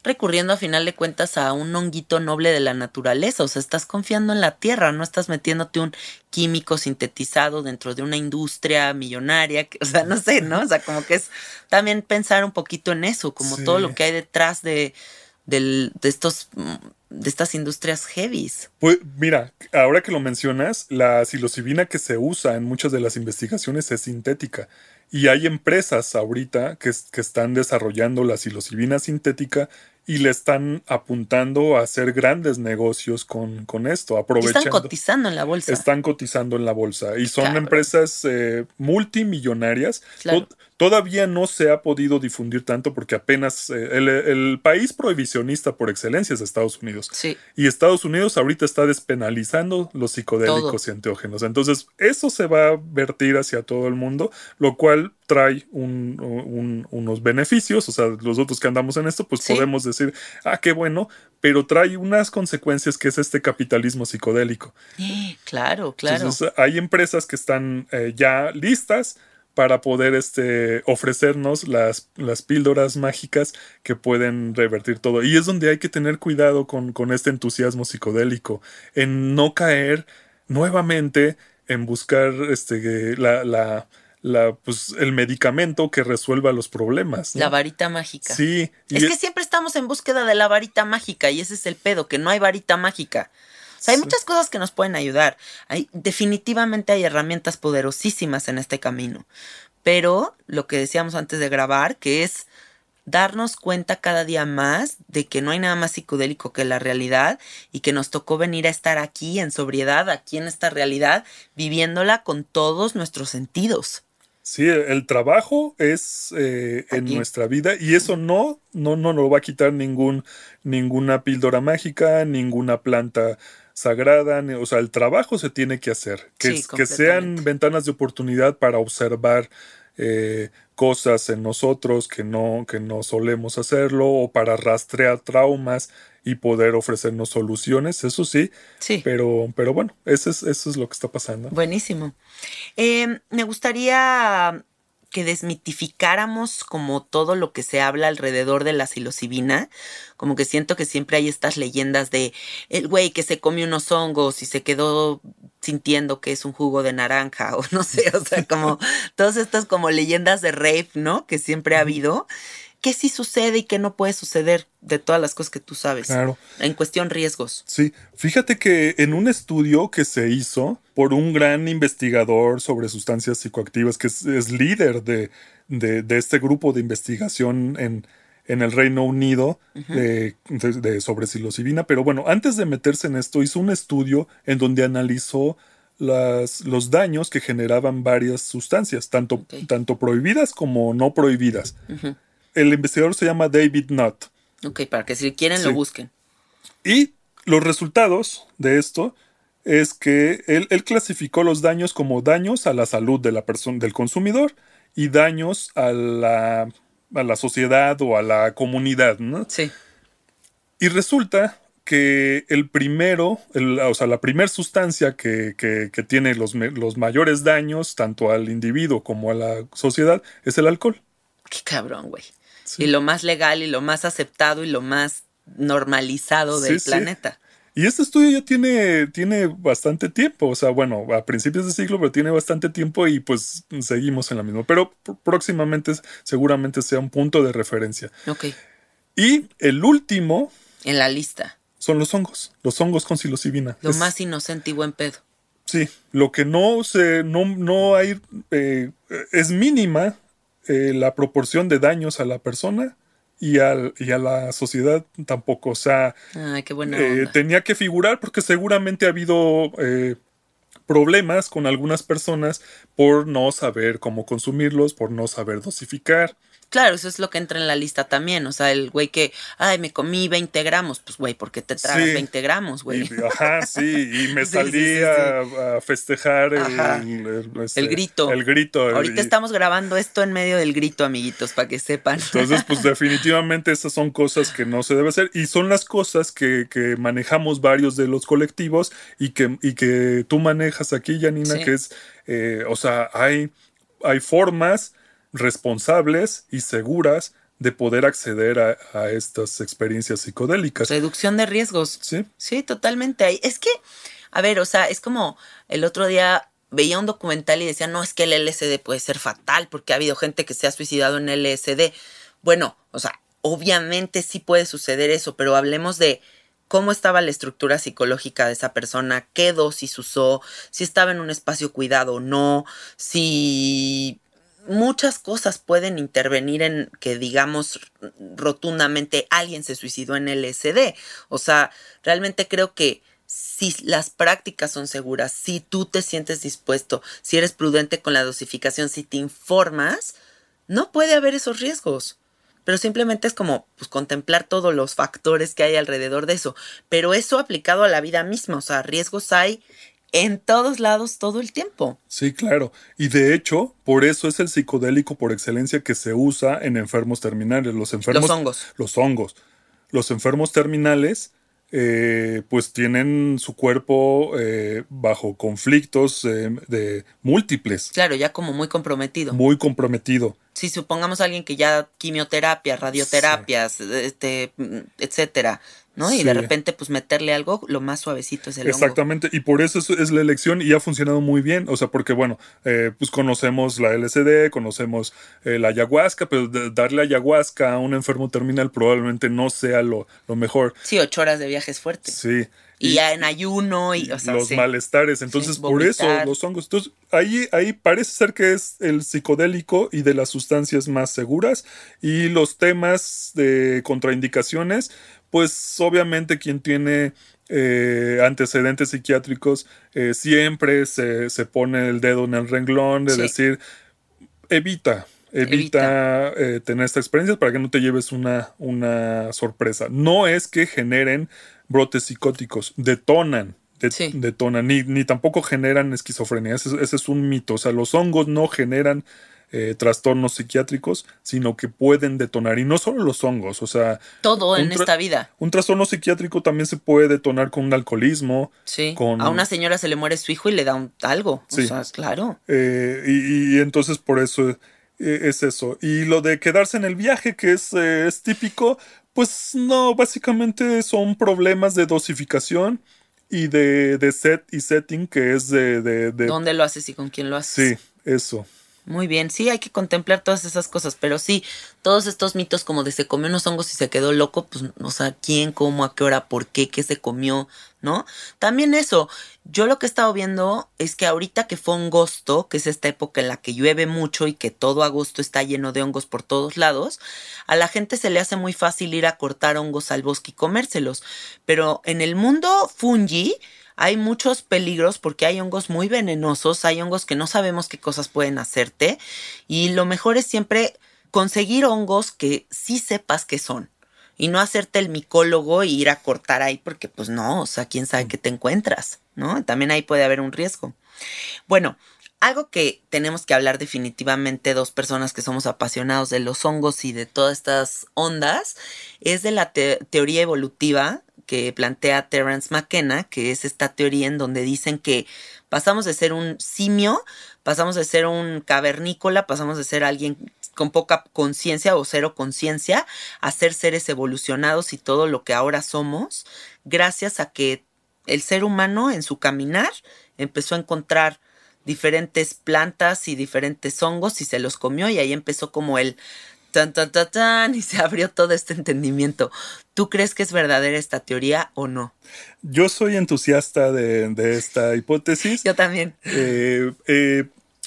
recurriendo a final de cuentas a un honguito noble de la naturaleza, o sea, estás confiando en la tierra, no estás metiéndote un químico sintetizado dentro de una industria millonaria, que, o sea, no sé, ¿no? O sea, como que es también pensar un poquito en eso, como sí. todo lo que hay detrás de, del, de estos de estas industrias heavies. Pues mira, ahora que lo mencionas, la psilocibina que se usa en muchas de las investigaciones es sintética. Y hay empresas ahorita que, que están desarrollando la psilocibina sintética y le están apuntando a hacer grandes negocios con, con esto, aprovechando. Están cotizando en la bolsa. Están cotizando en la bolsa. Y son claro. empresas eh, multimillonarias. Claro. Todavía no se ha podido difundir tanto porque apenas eh, el, el, país prohibicionista por excelencia es Estados Unidos. Sí. Y Estados Unidos ahorita está despenalizando los psicodélicos todo. y anteógenos. Entonces, eso se va a vertir hacia todo el mundo, lo cual trae unos beneficios, o sea, los otros que andamos en esto, pues podemos decir, ah, qué bueno, pero trae unas consecuencias que es este capitalismo psicodélico. Claro, claro. Entonces, hay empresas que están eh, ya listas para poder este, ofrecernos las, las, píldoras mágicas que pueden revertir todo. Y es donde hay que tener cuidado con, con este entusiasmo psicodélico, en no caer nuevamente en buscar este, la, la, la, pues, el medicamento que resuelva los problemas. La varita mágica. Sí. Es que siempre estamos en búsqueda de la varita mágica y ese es el pedo, que no hay varita mágica hay muchas cosas que nos pueden ayudar. Hay, definitivamente hay herramientas poderosísimas en este camino. Pero lo que decíamos antes de grabar, que es darnos cuenta cada día más de que no hay nada más psicodélico que la realidad y que nos tocó venir a estar aquí en sobriedad, aquí en esta realidad, viviéndola con todos nuestros sentidos. Sí, el trabajo es eh, en nuestra vida y eso no, no, no lo va a quitar ningún, ninguna píldora mágica, ninguna planta sagrada, o sea, el trabajo se tiene que hacer, que, que sean ventanas de oportunidad para observar eh, cosas en nosotros que no, que no solemos hacerlo o para rastrear traumas y poder ofrecernos soluciones, eso sí, sí. Pero, pero bueno, eso es, eso es lo que está pasando. Buenísimo. Eh, me gustaría que desmitificáramos como todo lo que se habla alrededor de la psilocibina, como que siento que siempre hay estas leyendas de el güey que se comió unos hongos y se quedó sintiendo que es un jugo de naranja o no sé, o sea, como todas estas como leyendas de rave, ¿no? Que siempre ha habido qué sí sucede y qué no puede suceder de todas las cosas que tú sabes. Claro. En cuestión riesgos. Sí, fíjate que en un estudio que se hizo por un gran investigador sobre sustancias psicoactivas, que es, líder de, este grupo de investigación en, en el Reino Unido de, sobre psilocibina. Pero bueno, antes de meterse en esto, hizo un estudio en donde analizó las, los daños que generaban varias sustancias, tanto, tanto prohibidas como no prohibidas el investigador se llama David Nutt. Ok, para que si quieren lo busquen. Y los resultados de esto es que él, clasificó los daños como daños a la salud de la persona, del consumidor y daños a la, a la sociedad o a la comunidad, ¿no? Sí. Y resulta que el primero, o sea, la primera sustancia que, tiene los, los, mayores daños, tanto al individuo como a la sociedad, es el alcohol. Qué cabrón, güey y lo más legal y lo más aceptado y lo más normalizado del planeta. Y este estudio ya tiene, tiene bastante tiempo, o sea, bueno, a principios de siglo, pero tiene bastante tiempo y pues seguimos en la misma. Pero próximamente seguramente sea un punto de referencia. Ok. Y el último... En la lista. Son los hongos, los hongos con psilocibina. Lo más inocente y buen pedo. Sí, lo que no se, no, no hay, eh, es mínima eh, la proporción de daños a la persona y, al, y a la sociedad tampoco. O sea, eh, tenía que figurar porque seguramente ha habido eh, problemas con algunas personas por no saber cómo consumirlos, por no saber dosificar. Claro, eso es lo que entra en la lista también. O sea, el güey que, ay, me comí 20 gramos. Pues, güey, ¿por qué te tragas 20 gramos, güey? Ajá, sí. Y me salí a, festejar este, el, grito. El grito. Ahorita estamos grabando esto en medio del grito, amiguitos, para que sepan. Entonces, pues definitivamente esas son cosas que no se debe hacer. Y son las cosas que, que manejamos varios de los colectivos y que, y que tú manejas aquí, Janina, que es, eh, o sea, hay, hay formas responsables y seguras de poder acceder a, estas experiencias psicodélicas. Reducción de riesgos. Sí. Sí, totalmente. Es que, a ver, o sea, es como el otro día veía un documental y decía, no, es que el LSD puede ser fatal porque ha habido gente que se ha suicidado en LSD. Bueno, o sea, obviamente sí puede suceder eso, pero hablemos de cómo estaba la estructura psicológica de esa persona, qué dosis usó, si estaba en un espacio cuidado o no, si muchas cosas pueden intervenir en que digamos rotundamente alguien se suicidó en LSD. O sea, realmente creo que si las prácticas son seguras, si tú te sientes dispuesto, si eres prudente con la dosificación, si te informas, no puede haber esos riesgos. Pero simplemente es como pues, contemplar todos los factores que hay alrededor de eso. Pero eso aplicado a la vida misma, o sea, riesgos hay en todos lados todo el tiempo. Sí, claro. Y de hecho, por eso es el psicodélico por excelencia que se usa en enfermos terminales. Los enfermos. Los hongos. Los hongos. Los enfermos terminales eh, pues tienen su cuerpo eh, bajo conflictos eh, de múltiples. Claro, ya como muy comprometido. Muy comprometido. Si supongamos a alguien que ya quimioterapia, radioterapias, este, etcétera, ¿no? Y de repente, pues meterle algo, lo más suavecito es el Exactamente, y por eso es, la elección y ha funcionado muy bien. O sea, porque, bueno, eh, pues conocemos la LSD, conocemos eh, la ayahuasca, pero darle ayahuasca a un enfermo terminal probablemente no sea lo, mejor. Sí, ocho horas de viajes fuertes. Sí. Y, ya en ayuno y o sea, los malestares. Entonces, por eso los hongos. Entonces, ahí, ahí parece ser que es el psicodélico y de las sustancias más seguras. Y los temas de contraindicaciones pues obviamente quien tiene eh, antecedentes psiquiátricos eh, siempre se, pone el dedo en el renglón de decir, evita, evita, eh, tener esta experiencia para que no te lleves una, una sorpresa. No es que generen brotes psicóticos, detonan, detonan, ni, ni, tampoco generan esquizofrenia. ese, es un mito. O sea, los hongos no generan eh, trastornos psiquiátricos, sino que pueden detonar. Y no solo los hongos, o sea... Todo en esta vida. Un trastorno psiquiátrico también se puede detonar con un alcoholismo. Sí. Con, a una señora se le muere su hijo y le da un, algo. Sí. O sea, claro. Eh, y, entonces por eso eh, es eso. Y lo de quedarse en el viaje, que es, es típico, pues no, básicamente son problemas de dosificación y de, de set y setting, que es de, de, de, ¿Dónde lo haces y con quién lo haces? Sí, eso. Muy bien, sí, hay que contemplar todas esas cosas, pero sí, todos estos mitos como de se comió unos hongos y se quedó loco, pues, o sea, quién, cómo, a qué hora, por qué, qué se comió, ¿no? También eso, yo lo que he estado viendo es que ahorita que fue agosto, que es esta época en la que llueve mucho y que todo agosto está lleno de hongos por todos lados, a la gente se le hace muy fácil ir a cortar hongos al bosque y comérselos, pero en el mundo fungi, hay muchos peligros porque hay hongos muy venenosos, hay hongos que no sabemos qué cosas pueden hacerte y lo mejor es siempre conseguir hongos que sí sepas qué son y no hacerte el micólogo y ir a cortar ahí porque pues no, o sea, quién sabe qué te encuentras, ¿no? También ahí puede haber un riesgo. Bueno, algo que tenemos que hablar definitivamente dos personas que somos apasionados de los hongos y de todas estas ondas es de la teoría evolutiva que plantea Terence McKenna, que es esta teoría en donde dicen que pasamos de ser un simio, pasamos de ser un cavernícola, pasamos de ser alguien con poca conciencia o cero conciencia a ser seres evolucionados y todo lo que ahora somos, gracias a que el ser humano en su caminar empezó a encontrar diferentes plantas y diferentes hongos y se los comió y ahí empezó como el tan, tan, tan, tan, y se abrió todo este entendimiento. ¿Tú crees que es verdadera esta teoría o no? Yo soy entusiasta de, esta hipótesis. Yo también. Eh, eh,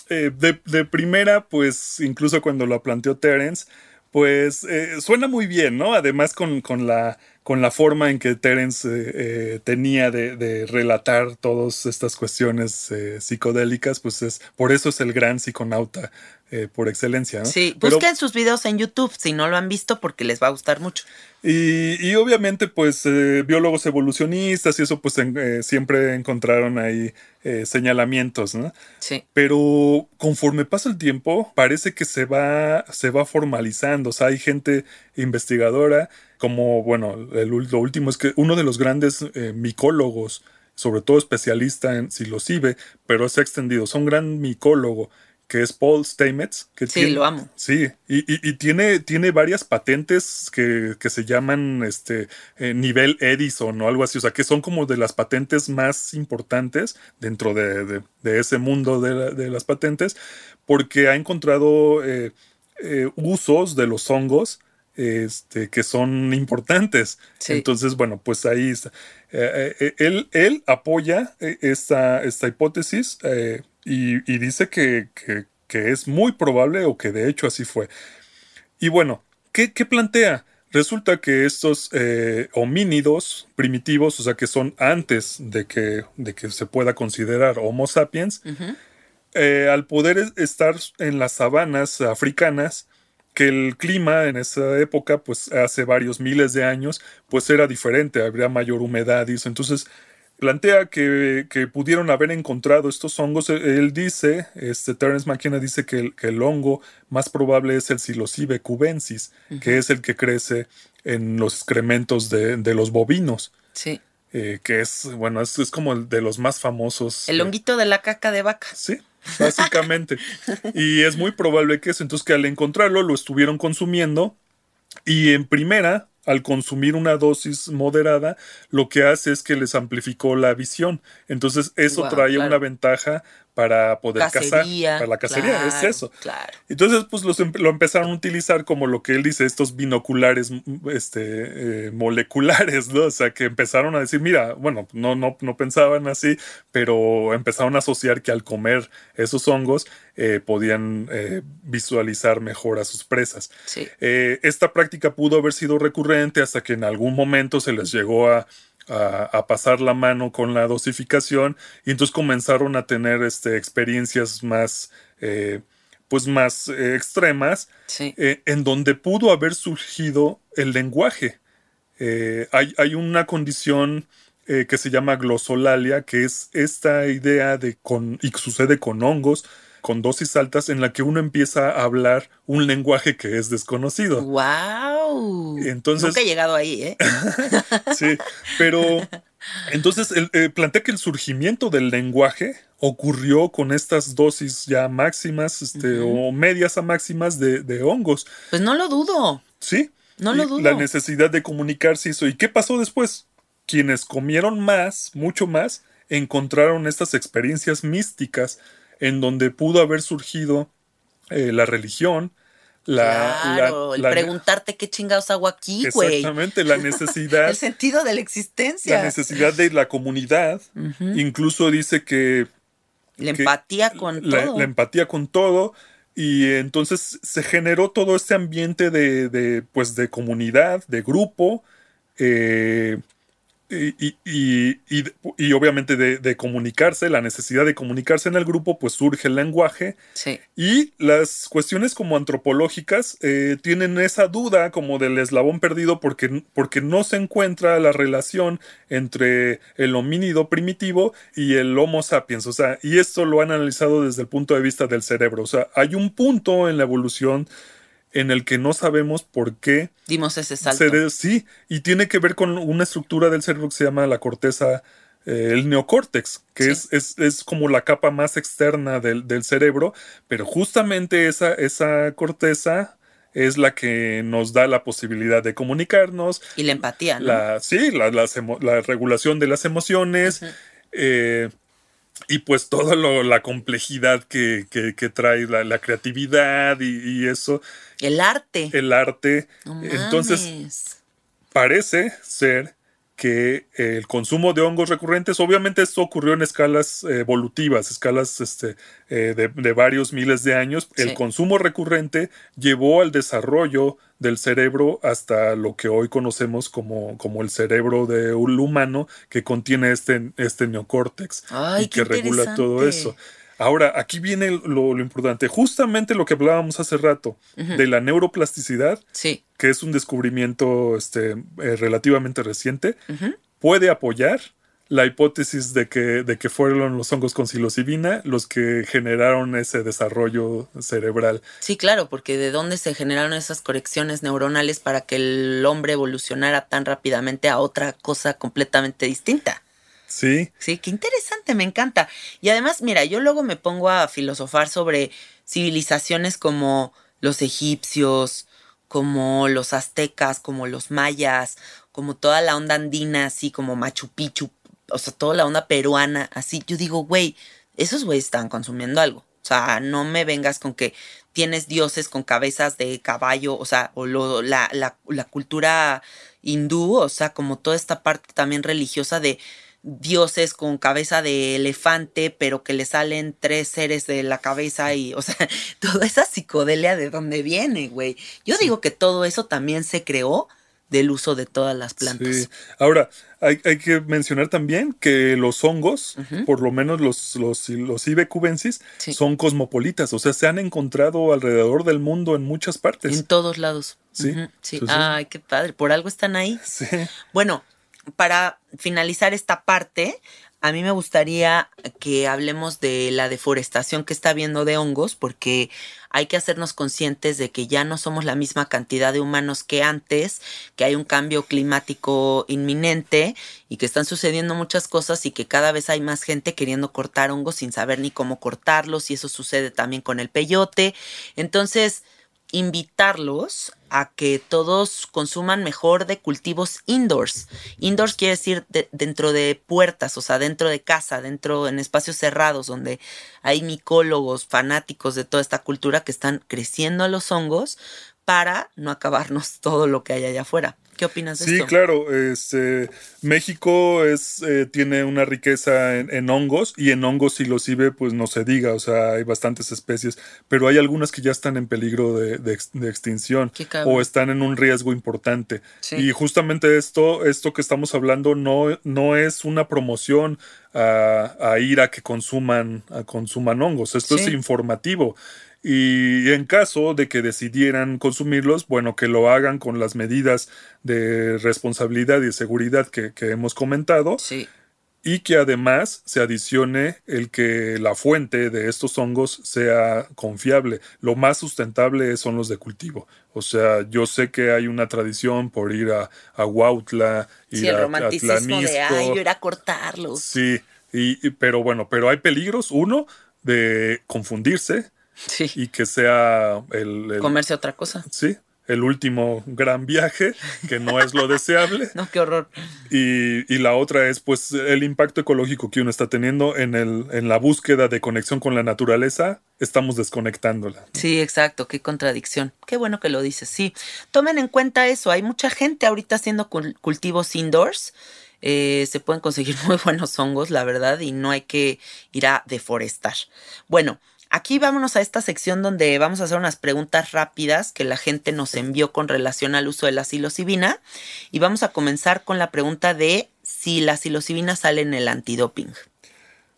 eh, de, primera, pues incluso cuando lo planteó Terence, pues suena muy bien, ¿no? Además con, con, la, con la forma en que Terence tenía de, de, relatar todas estas cuestiones psicodélicas, pues es por eso es el gran psiconauta eh, por excelencia. ¿no? Sí, busquen sus videos en YouTube si no lo han visto porque les va a gustar mucho. Y, obviamente pues eh, biólogos evolucionistas y eso pues eh, siempre encontraron ahí señalamientos, ¿no? Sí. Pero conforme pasa el tiempo parece que se va, se va formalizando, o sea, hay gente investigadora como, bueno, lo último es que uno de los grandes micólogos, sobre todo especialista en psilocibe, pero ha extendido, son gran micólogo que es Paul Stamets. Que sí, lo amo. Sí, y, tiene, tiene varias patentes que, se llaman este eh, nivel Edison o algo así, o sea, que son como de las patentes más importantes dentro de, ese mundo de, las patentes, porque ha encontrado eh, eh, usos de los hongos este, que son importantes. Entonces, bueno, pues ahí está. él, él, apoya esta, esta hipótesis y, dice que, es muy probable o que de hecho así fue. Y bueno, ¿qué, plantea? Resulta que estos eh, homínidos primitivos, o sea, que son antes de que, de que se pueda considerar Homo sapiens, eh, al poder estar en las sabanas africanas, que el clima en esa época, pues hace varios miles de años, pues era diferente, habría mayor humedad y eso. Entonces, plantea que, que, pudieron haber encontrado estos hongos. E, él dice, este Terence McKenna dice que el, que el hongo más probable es el psilocibe cubensis, que es el que crece en los excrementos de, de los bovinos. Sí. Eh, que es, bueno, es, es, como el de los más famosos. El honguito de la caca de vaca. Sí, básicamente. y es muy probable que eso, entonces que al encontrarlo lo estuvieron consumiendo y en primera al consumir una dosis moderada, lo que hace es que les amplificó la visión. Entonces, eso wow, trae claro. una ventaja para poder cacería, cazar. Para la cacería, claro, es eso. Claro. Entonces, pues los, lo empezaron a utilizar como lo que él dice, estos binoculares este, eh, moleculares, ¿no? O sea, que empezaron a decir, mira, bueno, no, no, no pensaban así, pero empezaron a asociar que al comer esos hongos eh, podían eh, visualizar mejor a sus presas. Sí. Esta práctica pudo haber sido recurrente hasta que en algún momento se les llegó a a, a, pasar la mano con la dosificación y entonces comenzaron a tener este, experiencias más, eh, pues más eh, extremas, sí. eh, en donde pudo haber surgido el lenguaje. hay, hay, una condición que se llama glosolalia, que es esta idea de, con, y sucede con hongos, con dosis altas en la que uno empieza a hablar un lenguaje que es desconocido. ¡Wow! Entonces, Nunca he llegado ahí, ¿eh? sí, pero entonces el, eh, plantea que el surgimiento del lenguaje ocurrió con estas dosis ya máximas este, uh -huh. o medias a máximas de, de, hongos. Pues no lo dudo. Sí. No lo dudo. La necesidad de comunicarse hizo. ¿Y qué pasó después? Quienes comieron más, mucho más, encontraron estas experiencias místicas en donde pudo haber surgido eh, la religión, la, claro, la, el la, preguntarte qué chingados hago aquí, güey. Exactamente, la necesidad. el sentido de la existencia. La necesidad de la comunidad. Uh -huh. Incluso dice que. La empatía con la, todo. La empatía con todo. Y entonces se generó todo este ambiente de, de pues, de comunidad, de grupo. Eh, y, y, y, y, obviamente de, de, comunicarse, la necesidad de comunicarse en el grupo, pues surge el lenguaje. Sí. Y las cuestiones como antropológicas eh, tienen esa duda como del eslabón perdido porque, porque no se encuentra la relación entre el homínido primitivo y el Homo sapiens. O sea, y esto lo han analizado desde el punto de vista del cerebro. O sea, hay un punto en la evolución en el que no sabemos por qué dimos ese salto. Se, sí, y tiene que ver con una estructura del cerebro que se llama la corteza, eh, el neocórtex, que sí. es, es, es, como la capa más externa del, del cerebro, pero justamente esa, esa corteza es la que nos da la posibilidad de comunicarnos. Y la empatía, ¿no? La, sí, la, la, la, regulación de las emociones. Uh -huh. eh, y pues toda lo, la complejidad que, que, que trae la, la creatividad y, y, eso. El arte. El arte. No Entonces, parece ser que el consumo de hongos recurrentes, obviamente esto ocurrió en escalas evolutivas, escalas este, eh, de, de, varios miles de años, sí. el consumo recurrente llevó al desarrollo del cerebro hasta lo que hoy conocemos como, como el cerebro de un humano que contiene este, este neocórtex Ay, y que regula todo eso. Ahora, aquí viene lo, lo, importante, justamente lo que hablábamos hace rato, uh -huh. de la neuroplasticidad, sí. que es un descubrimiento este, eh, relativamente reciente, uh -huh. puede apoyar la hipótesis de que, de que fueron los hongos con psilocibina los que generaron ese desarrollo cerebral. Sí, claro, porque de dónde se generaron esas conexiones neuronales para que el hombre evolucionara tan rápidamente a otra cosa completamente distinta. Sí. Sí, qué interesante, me encanta. Y además, mira, yo luego me pongo a filosofar sobre civilizaciones como los egipcios, como los aztecas, como los mayas, como toda la onda andina, así como Machu Picchu, o sea, toda la onda peruana, así. Yo digo, güey, esos güeyes están consumiendo algo. O sea, no me vengas con que tienes dioses con cabezas de caballo, o sea, o la, la, la cultura hindú, o sea, como toda esta parte también religiosa de dioses con cabeza de elefante, pero que le salen tres seres de la cabeza y, o sea, toda esa psicodelia de dónde viene, güey. Yo sí. digo que todo eso también se creó del uso de todas las plantas. Sí. Ahora, hay, hay, que mencionar también que los hongos, uh -huh. por lo menos los, los, los ibecubensis, sí. son cosmopolitas, o sea, se han encontrado alrededor del mundo en muchas partes. En todos lados. Sí. Uh -huh. sí. Entonces, Ay, qué padre, por algo están ahí. Sí. Bueno, para finalizar esta parte, a mí me gustaría que hablemos de la deforestación que está habiendo de hongos, porque hay que hacernos conscientes de que ya no somos la misma cantidad de humanos que antes, que hay un cambio climático inminente y que están sucediendo muchas cosas y que cada vez hay más gente queriendo cortar hongos sin saber ni cómo cortarlos y eso sucede también con el peyote. Entonces, invitarlos a que todos consuman mejor de cultivos indoors. Indoors quiere decir dentro de puertas, o sea, dentro de casa, dentro en espacios cerrados, donde hay micólogos fanáticos de toda esta cultura que están creciendo los hongos para no acabarnos todo lo que hay allá afuera. ¿Qué opinas de sí, esto? Sí, claro. Este, México es, eh, tiene una riqueza en, hongos y en hongos silocibe, pues no se diga, o sea, hay bastantes especies, pero hay algunas que ya están en peligro de, extinción o están en un riesgo importante. Y justamente esto, esto que estamos hablando no, no es una promoción a, ir a que consuman, a consuman hongos, esto es informativo. Y en caso de que decidieran consumirlos, bueno, que lo hagan con las medidas de responsabilidad y seguridad que, hemos comentado. Sí. Y que además se adicione el que la fuente de estos hongos sea confiable. Lo más sustentable son los de cultivo. O sea, yo sé que hay una tradición por ir a, a Huautla, ir sí, el romanticismo de ay, ir a cortarlos. Sí, y, pero bueno, pero hay peligros. Uno, de confundirse Sí. Y que sea el, Comerse otra cosa. Sí, el último gran viaje, que no es lo deseable. no, qué horror. Y, la otra es pues el impacto ecológico que uno está teniendo en, el, en la búsqueda de conexión con la naturaleza, estamos desconectándola. Sí, exacto, qué contradicción. Qué bueno que lo dices, sí. Tomen en cuenta eso, hay mucha gente ahorita haciendo cultivos indoors. Eh, se pueden conseguir muy buenos hongos, la verdad, y no hay que ir a deforestar. Bueno, Aquí vámonos a esta sección donde vamos a hacer unas preguntas rápidas que la gente nos envió con relación al uso de la psilocibina y vamos a comenzar con la pregunta de si la psilocibina sale en el antidoping.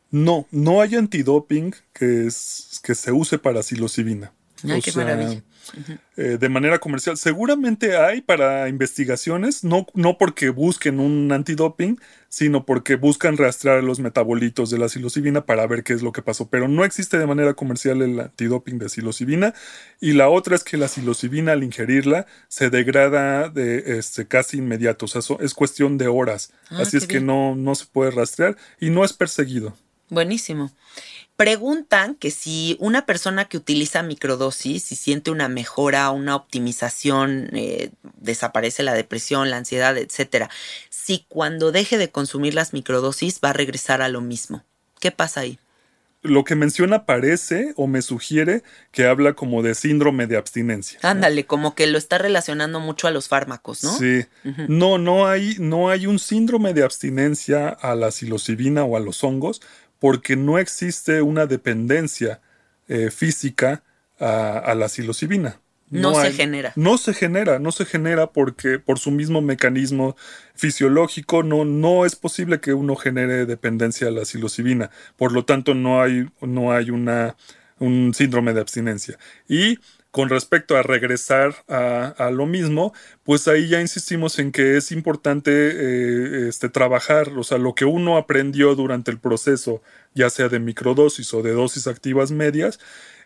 No, no hay antidoping que, es, que se use para psilocibina. Ay, qué maravilla. Eh, de manera comercial. Seguramente hay para investigaciones, no, no porque busquen un antidoping, sino porque buscan rastrear los metabolitos de la psilocibina para ver qué es lo que pasó. Pero no existe de manera comercial el antidoping de psilocibina. Y la otra es que la psilocibina al ingerirla se degrada de este, casi inmediato. O sea, es cuestión de horas. Ah, Así es que no, no se puede rastrear y no es perseguido. Buenísimo. Preguntan que si una persona que utiliza microdosis y siente una mejora, una optimización, eh, desaparece la depresión, la ansiedad, etcétera, si cuando deje de consumir las microdosis va a regresar a lo mismo. ¿Qué pasa ahí? Lo que menciona parece o me sugiere que habla como de síndrome de abstinencia. Ándale, como que lo está relacionando mucho a los fármacos, ¿no? Sí. No, no hay, no hay un síndrome de abstinencia a la psilocibina o a los hongos, porque no existe una dependencia eh, física a, la psilocibina. No, se genera. No se genera, no se genera porque por su mismo mecanismo fisiológico no, no es posible que uno genere dependencia a la psilocibina. Por lo tanto, no hay, no hay una, un síndrome de abstinencia. Y con respecto a regresar a, lo mismo, pues ahí ya insistimos en que es importante eh, este, trabajar, o sea, lo que uno aprendió durante el proceso, ya sea de microdosis o de dosis activas medias,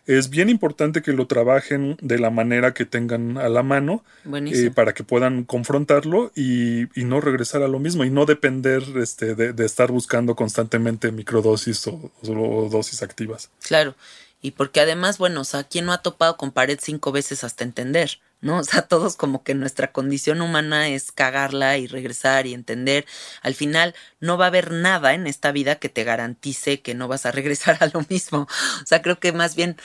es bien importante que lo trabajen de la manera que tengan a la mano eh, para que puedan confrontarlo y, no regresar a lo mismo y no depender este, de, estar buscando constantemente microdosis o, o dosis activas. Claro. Y porque además, bueno, o sea, ¿quién no ha topado con pared cinco veces hasta entender? ¿No? O sea, todos como que nuestra condición humana es cagarla y regresar y entender. Al final, no va a haber nada en esta vida que te garantice que no vas a regresar a lo mismo. O sea, creo que más bien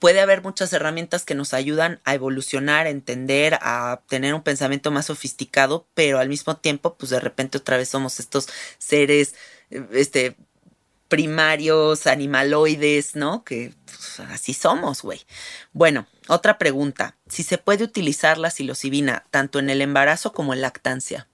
puede haber muchas herramientas que nos ayudan a evolucionar, a entender, a tener un pensamiento más sofisticado, pero al mismo tiempo, pues de repente otra vez somos estos seres, este, primarios, animaloides, ¿no? Que pues, así somos, güey. Bueno, otra pregunta. Si se puede utilizar la psilocibina tanto en el embarazo como en lactancia.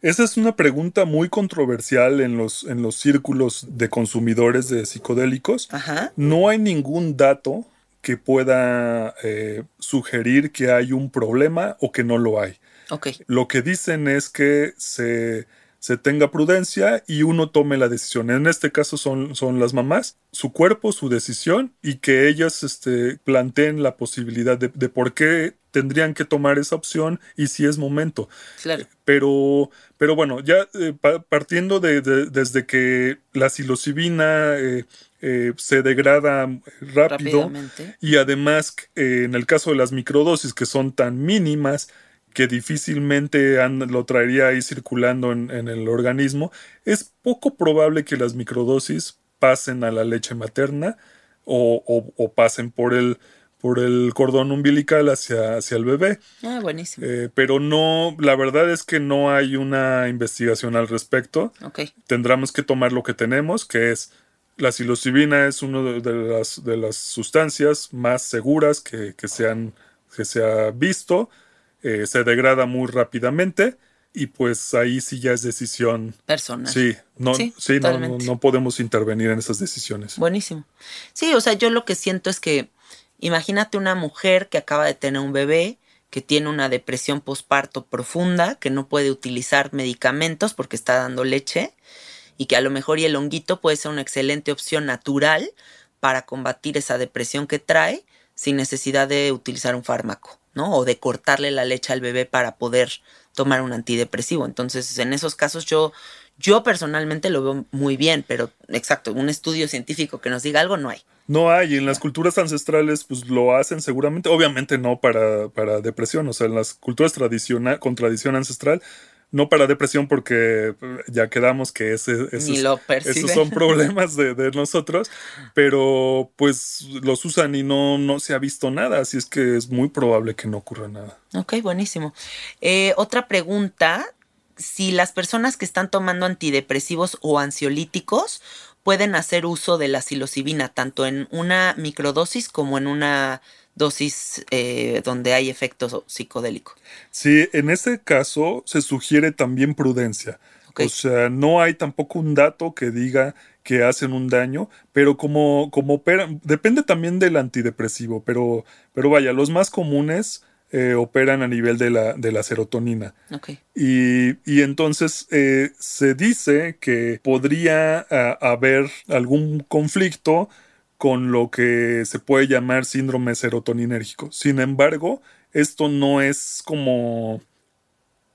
Esa es una pregunta muy controversial en los, en los círculos de consumidores de psicodélicos. Ajá. No hay ningún dato que pueda eh, sugerir que hay un problema o que no lo hay. Ok. Lo que dicen es que se, se tenga prudencia y uno tome la decisión. En este caso son, son las mamás, su cuerpo, su decisión y que ellas este, planteen la posibilidad de, de por qué tendrían que tomar esa opción y si es momento. Claro. Pero, pero bueno, ya eh, pa- partiendo de, de- desde que la psilocibina eh, eh, se degrada rápido y además eh, en el caso de las microdosis que son tan mínimas que difícilmente lo traería ahí circulando en, en el organismo, es poco probable que las microdosis pasen a la leche materna o, o- o pasen por el, por el cordón umbilical hacia, hacia el bebé. Ah, buenísimo. Eh, pero no, la verdad es que no hay una investigación al respecto. Tendremos que tomar lo que tenemos, que es la psilocibina es una de, de las, de las sustancias más seguras que, que, se, han- que se ha visto. Eh, se degrada muy rápidamente y pues ahí sí ya es decisión. Personal. Sí, no, Sí, sí, no, no, podemos intervenir en esas decisiones. Buenísimo. Sí, o sea, yo lo que siento es que imagínate una mujer que acaba de tener un bebé, que tiene una depresión posparto profunda, que no puede utilizar medicamentos porque está dando leche y que a lo mejor y el honguito puede ser una excelente opción natural para combatir esa depresión que trae sin necesidad de utilizar un fármaco, ¿no? O de cortarle la leche al bebé para poder tomar un antidepresivo. Entonces, en esos casos yo yo personalmente lo veo muy bien, pero exacto, un estudio científico que nos diga algo no hay. No hay, en las culturas ancestrales pues lo hacen seguramente, obviamente no para, para depresión, o sea, en las culturas tradicional, con tradición ancestral, no para depresión porque eh, ya quedamos que ese, ese Ni es- lo perciben. esos son problemas de, de nosotros, pero pues los usan y no, no se ha visto nada, así es que es muy probable que no ocurra nada. Ok, buenísimo. Eh, otra pregunta, si las personas que están tomando antidepresivos o ansiolíticos pueden hacer uso de la psilocibina tanto en una microdosis como en una dosis eh, donde hay efectos psicodélicos. Sí, en ese caso se sugiere también prudencia. O sea, no hay tampoco un dato que diga que hacen un daño, pero como, como operan, depende también del antidepresivo, pero, pero vaya, los más comunes eh, operan a nivel de la, de la serotonina. Y, y entonces eh, se dice que podría haber algún conflicto con lo que se puede llamar síndrome serotoninérgico. Sin embargo, esto no es como,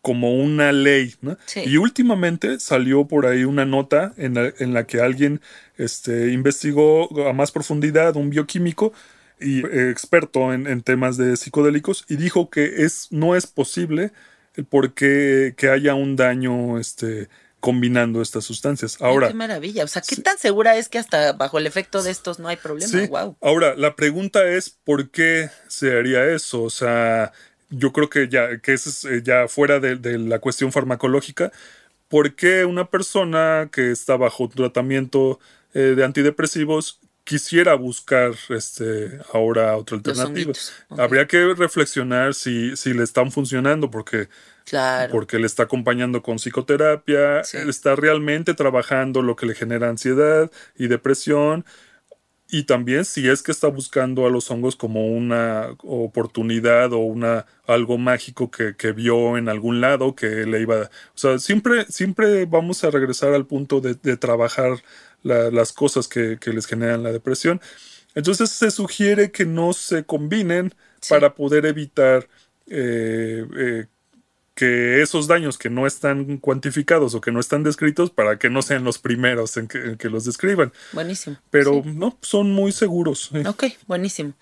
como una ley. ¿no? Sí. Y últimamente salió por ahí una nota en la, en la que alguien este, investigó a más profundidad, un bioquímico y eh, experto en, en temas de psicodélicos, y dijo que es, no es posible porque que haya un daño este, combinando estas sustancias. Ahora, qué maravilla. O sea, ¿qué sí. tan segura es que hasta bajo el efecto de estos no hay problema? Sí. Wow. Ahora, la pregunta es ¿por qué se haría eso? O sea, yo creo que ya, que eso es eh, ya fuera de, de la cuestión farmacológica. ¿Por qué una persona que está bajo tratamiento eh, de antidepresivos quisiera buscar este ahora otra alternativa? Habría que reflexionar si, si le están funcionando, porque Claro. porque le está acompañando con psicoterapia, Sí. está realmente trabajando lo que le genera ansiedad y depresión. Y también si es que está buscando a los hongos como una oportunidad o una algo mágico que, que vio en algún lado que le iba. O sea, siempre, siempre vamos a regresar al punto de, de trabajar la- las cosas que, que les generan la depresión. Entonces se sugiere que no se combinen Sí. para poder evitar eh, eh, que esos daños que no están cuantificados o que no están descritos para que no sean los primeros en que, en que los describan. Buenísimo. Pero Sí. no, son muy seguros. eh. Ok, buenísimo.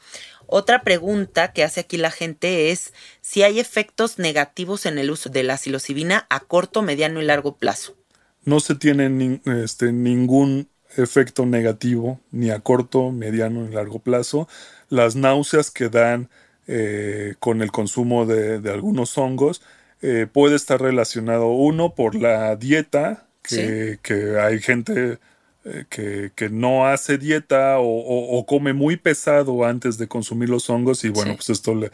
Otra pregunta que hace aquí la gente es si hay efectos negativos en el uso de la psilocibina a corto, mediano y largo plazo. No se tiene este, ningún efecto negativo ni a corto, mediano ni largo plazo. Las náuseas que dan eh, con el consumo de, de algunos hongos eh, puede estar relacionado uno por la dieta, que, que hay gente eh, que, que no hace dieta o, o- o come muy pesado antes de consumir los hongos y bueno, Sí. pues esto le,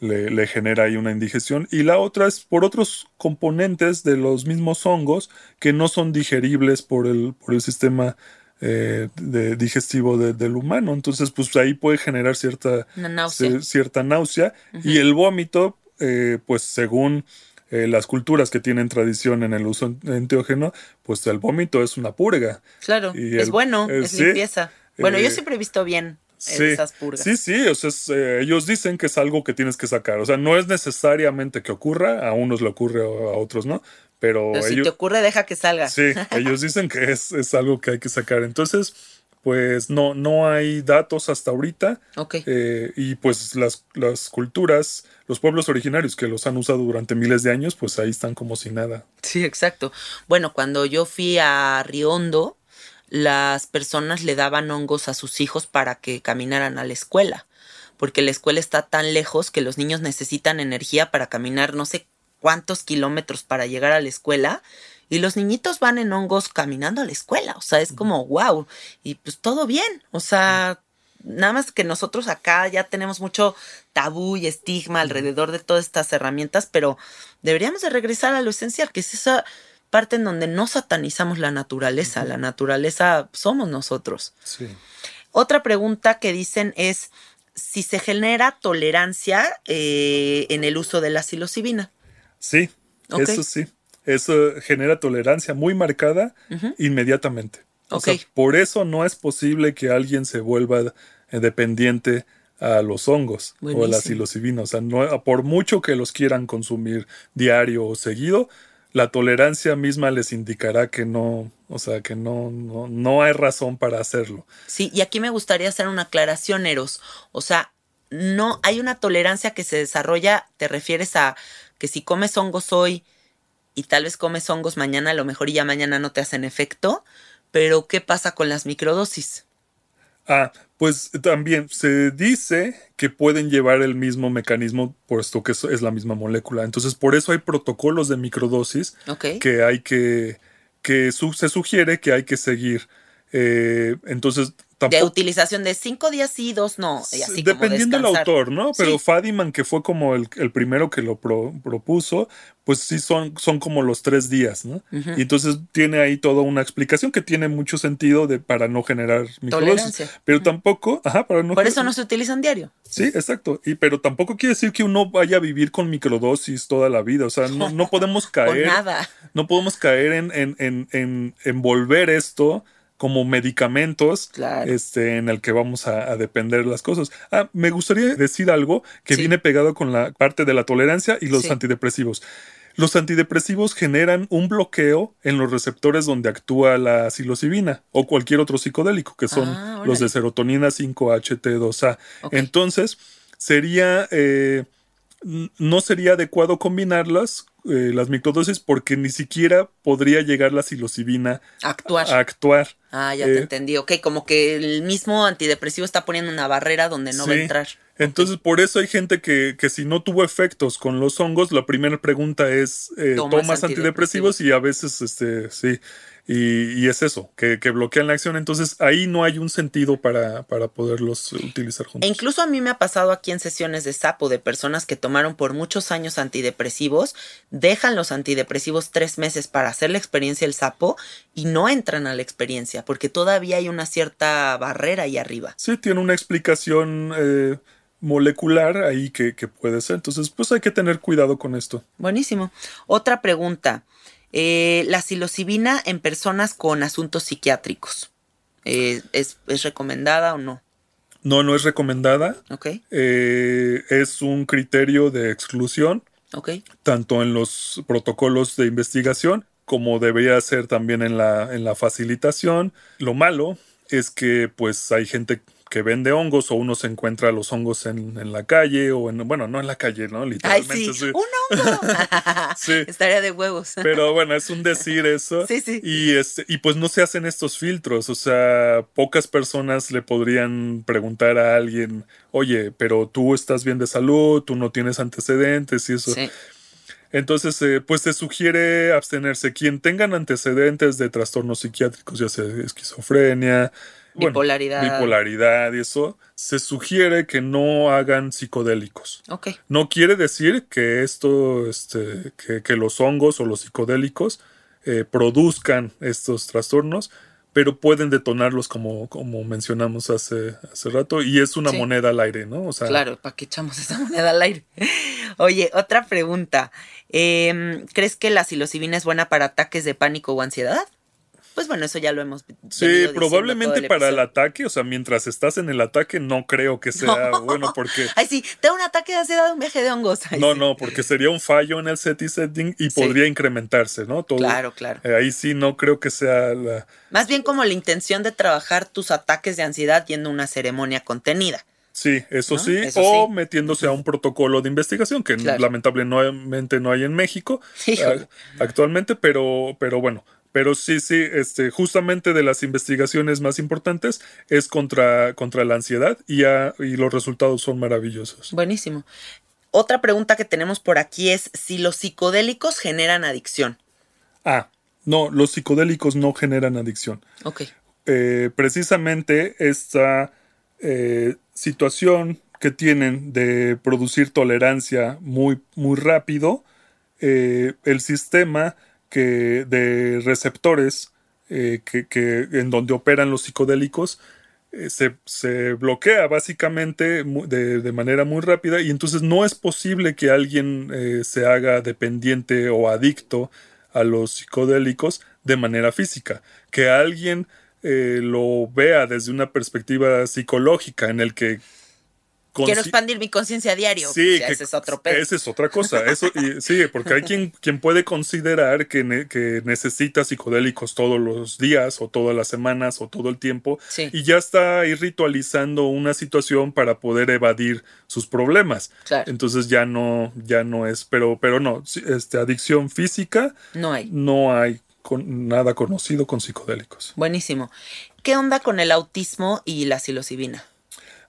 le, le genera ahí una indigestión. Y la otra es por otros componentes de los mismos hongos que no son digeribles por el, por el sistema eh, de- digestivo de- del humano. Entonces, pues ahí puede generar cierta, náusea. cierta náusea. Y el vómito, eh, pues según eh, las culturas que tienen tradición en el uso enteógeno, pues el vómito es una purga. Claro, Y es el- bueno, eh, es sí, limpieza. Bueno, yo siempre he visto bien Sí, esas purgas. sí, sí, o sea, es, eh, ellos dicen que es algo que tienes que sacar. O sea, no es necesariamente que ocurra, a unos le ocurre, a otros no, pero, Pero si ellos, te ocurre, deja que salga. sí, ellos dicen que es, es algo que hay que sacar. Entonces, pues no, no hay datos hasta ahorita. Ok. eh, y pues las, las culturas, los pueblos originarios que los han usado durante miles de años, pues ahí están como si nada. Sí, exacto. Bueno, cuando yo fui a Riondo, las personas le daban hongos a sus hijos para que caminaran a la escuela, porque la escuela está tan lejos que los niños necesitan energía para caminar no sé cuántos kilómetros para llegar a la escuela. Y los niñitos van en hongos caminando a la escuela, o sea, es como wow, y pues todo bien, o sea, nada más que nosotros acá ya tenemos mucho tabú y estigma alrededor de todas estas herramientas, pero deberíamos de regresar a lo esencial, que es esa parte en donde no satanizamos la naturaleza, la naturaleza somos nosotros. Sí. Otra pregunta que dicen es si se genera tolerancia eh, en el uso de la psilocibina. Sí, eso sí. Eso genera tolerancia muy marcada inmediatamente. O sea, por eso no es posible que alguien se vuelva dependiente a los hongos o a la psilocibina. O sea, no, por mucho que los quieran consumir diario o seguido, la tolerancia misma les indicará que no, o sea, que no, no, no hay razón para hacerlo. Sí, y aquí me gustaría hacer una aclaración, Eros. O sea, no hay una tolerancia que se desarrolla, te refieres a que si comes hongos hoy y tal vez comes hongos mañana, a lo mejor y ya mañana no te hacen efecto, pero ¿qué pasa con las microdosis? Ah, pues también se dice que pueden llevar el mismo mecanismo, puesto que es, la misma molécula. Entonces, por eso hay protocolos de microdosis que hay que, que su- se sugiere que hay que seguir. Eh, entonces, De utilización de cinco días sí, dos no. Y así como Dependiendo del autor, ¿no? Pero Sí. Fadiman, que fue como el, el primero que lo pro- propuso, pues sí son, son como los tres días, ¿no? Y entonces tiene ahí toda una explicación que tiene mucho sentido de, para no generar microdosis. Pero tampoco, ajá, para no Por eso no se utilizan diario. Sí, exacto. Y pero tampoco quiere decir que uno vaya a vivir con microdosis toda la vida. O sea, no, no podemos caer. nada. No podemos caer en, en, en, en envolver esto como medicamentos Claro. este, en el que vamos a, a depender las cosas. Ah, me gustaría decir algo que Sí. viene pegado con la parte de la tolerancia y los Sí. antidepresivos. Los antidepresivos generan un bloqueo en los receptores donde actúa la psilocibina o cualquier otro psicodélico, que son Ah, los de serotonina 5-HT2A. Ok. Entonces, sería, eh, no sería adecuado combinarlas, eh, las microdosis, porque ni siquiera podría llegar la psilocibina Actuar. a actuar. Ah, ya Eh, te entendí. Ok, como que el mismo antidepresivo está poniendo una barrera donde no va a entrar. Entonces, por eso hay gente que, que si no tuvo efectos con los hongos, la primera pregunta es, eh, Tomas ¿tomas antidepresivos? Y a veces, este, sí, y, y es eso, que, que bloquean la acción. Entonces, ahí no hay un sentido para, para poderlos utilizar E juntos. incluso a mí me ha pasado aquí en sesiones de sapo de personas que tomaron por muchos años antidepresivos, dejan los antidepresivos tres meses para hacer la experiencia del sapo y no entran a la experiencia porque todavía hay una cierta barrera ahí arriba. Sí, tiene una explicación eh, molecular ahí que, que puede ser. Entonces, pues hay que tener cuidado con esto. Buenísimo. Otra pregunta. Eh, la psilocibina en personas con asuntos psiquiátricos. Eh, ¿es, ¿Es recomendada o no? No, no es recomendada. Ok, Eh, es un criterio de exclusión. ok. tanto en los protocolos de investigación como debería ser también en la, en la facilitación. Lo malo es que pues hay gente que vende hongos o uno se encuentra los hongos en, en la calle o en, bueno, no en la calle, ¿no? Ay, Literalmente. sí. sí. ¡Un hongo! Sí. Estaría de huevos. Pero bueno, es un decir eso. Sí, sí. Y, este, y pues no se hacen estos filtros. O sea, pocas personas le podrían preguntar a alguien, oye, pero tú estás bien de salud, tú no tienes antecedentes y eso. Sí. Entonces, eh, pues se sugiere abstenerse. Quien tengan antecedentes de trastornos psiquiátricos, ya sea esquizofrenia, bueno, Bipolaridad. bipolaridad y eso, se sugiere que no hagan psicodélicos. Ok. No quiere decir que esto, este, que, que los hongos o los psicodélicos eh, produzcan estos trastornos, pero pueden detonarlos como, como mencionamos hace, hace rato y es una Sí. moneda al aire, ¿no? O sea, Claro, ¿para qué echamos esa moneda al aire? Oye, otra pregunta. Em, ¿Crees que la psilocibina es buena para ataques de pánico o ansiedad? Pues bueno, eso ya lo hemos Sí, probablemente para el ataque, o sea, mientras estás en el ataque, no creo que sea bueno porque... Ay, sí, tengo un ataque de ansiedad de un viaje de hongos. Ay, No, sí. no, porque sería un fallo en el set y setting y Sí. podría incrementarse, ¿no? Todo, Claro, claro. eh, ahí sí no creo que sea la... Más bien como la intención de trabajar tus ataques de ansiedad yendo a una ceremonia contenida. Sí, eso ¿No? sí, Eso o sí. metiéndose a un protocolo de investigación que Claro. lamentablemente no hay en México actualmente, pero, pero bueno, pero sí, sí, este, justamente de las investigaciones más importantes es contra, contra la ansiedad y, ah, y los resultados son maravillosos. Buenísimo. Otra pregunta que tenemos por aquí es si los psicodélicos generan adicción. Ah, no, los psicodélicos no generan adicción. Ok. eh, precisamente esta eh, situación que tienen de producir tolerancia muy, muy rápido, eh, el sistema que, de receptores eh, que, en donde operan los psicodélicos eh, se, se bloquea básicamente de, de manera muy rápida y entonces no es posible que alguien eh, se haga dependiente o adicto a los psicodélicos de manera física. Que alguien eh, lo vea desde una perspectiva psicológica en el que... Quiero expandir mi conciencia diario. Sí, O sea, que ese es otro pedo. esa es otra cosa. Eso, y, sí, porque hay quien, quien puede considerar que, ne- que necesita psicodélicos todos los días o todas las semanas o todo el tiempo Sí. y ya está ahí ritualizando una situación para poder evadir sus problemas. Claro. Entonces ya no, ya no es, pero, pero no, este, adicción física No hay. no hay con, nada conocido con psicodélicos. Buenísimo. ¿Qué onda con el autismo y la psilocibina?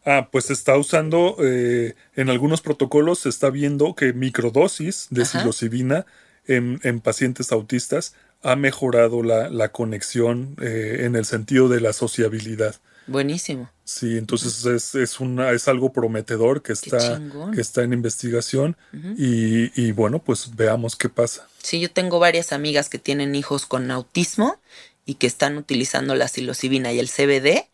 Ah, pues se está usando eh, en algunos protocolos, se está viendo que microdosis de Ajá. psilocibina en, en pacientes autistas ha mejorado la, la conexión eh, en el sentido de la sociabilidad. Buenísimo. Sí, entonces es, es, una, es algo prometedor que está, que está en investigación y, y bueno, pues veamos qué pasa. Sí, yo tengo varias amigas que tienen hijos con autismo y que están utilizando la psilocibina y el CBD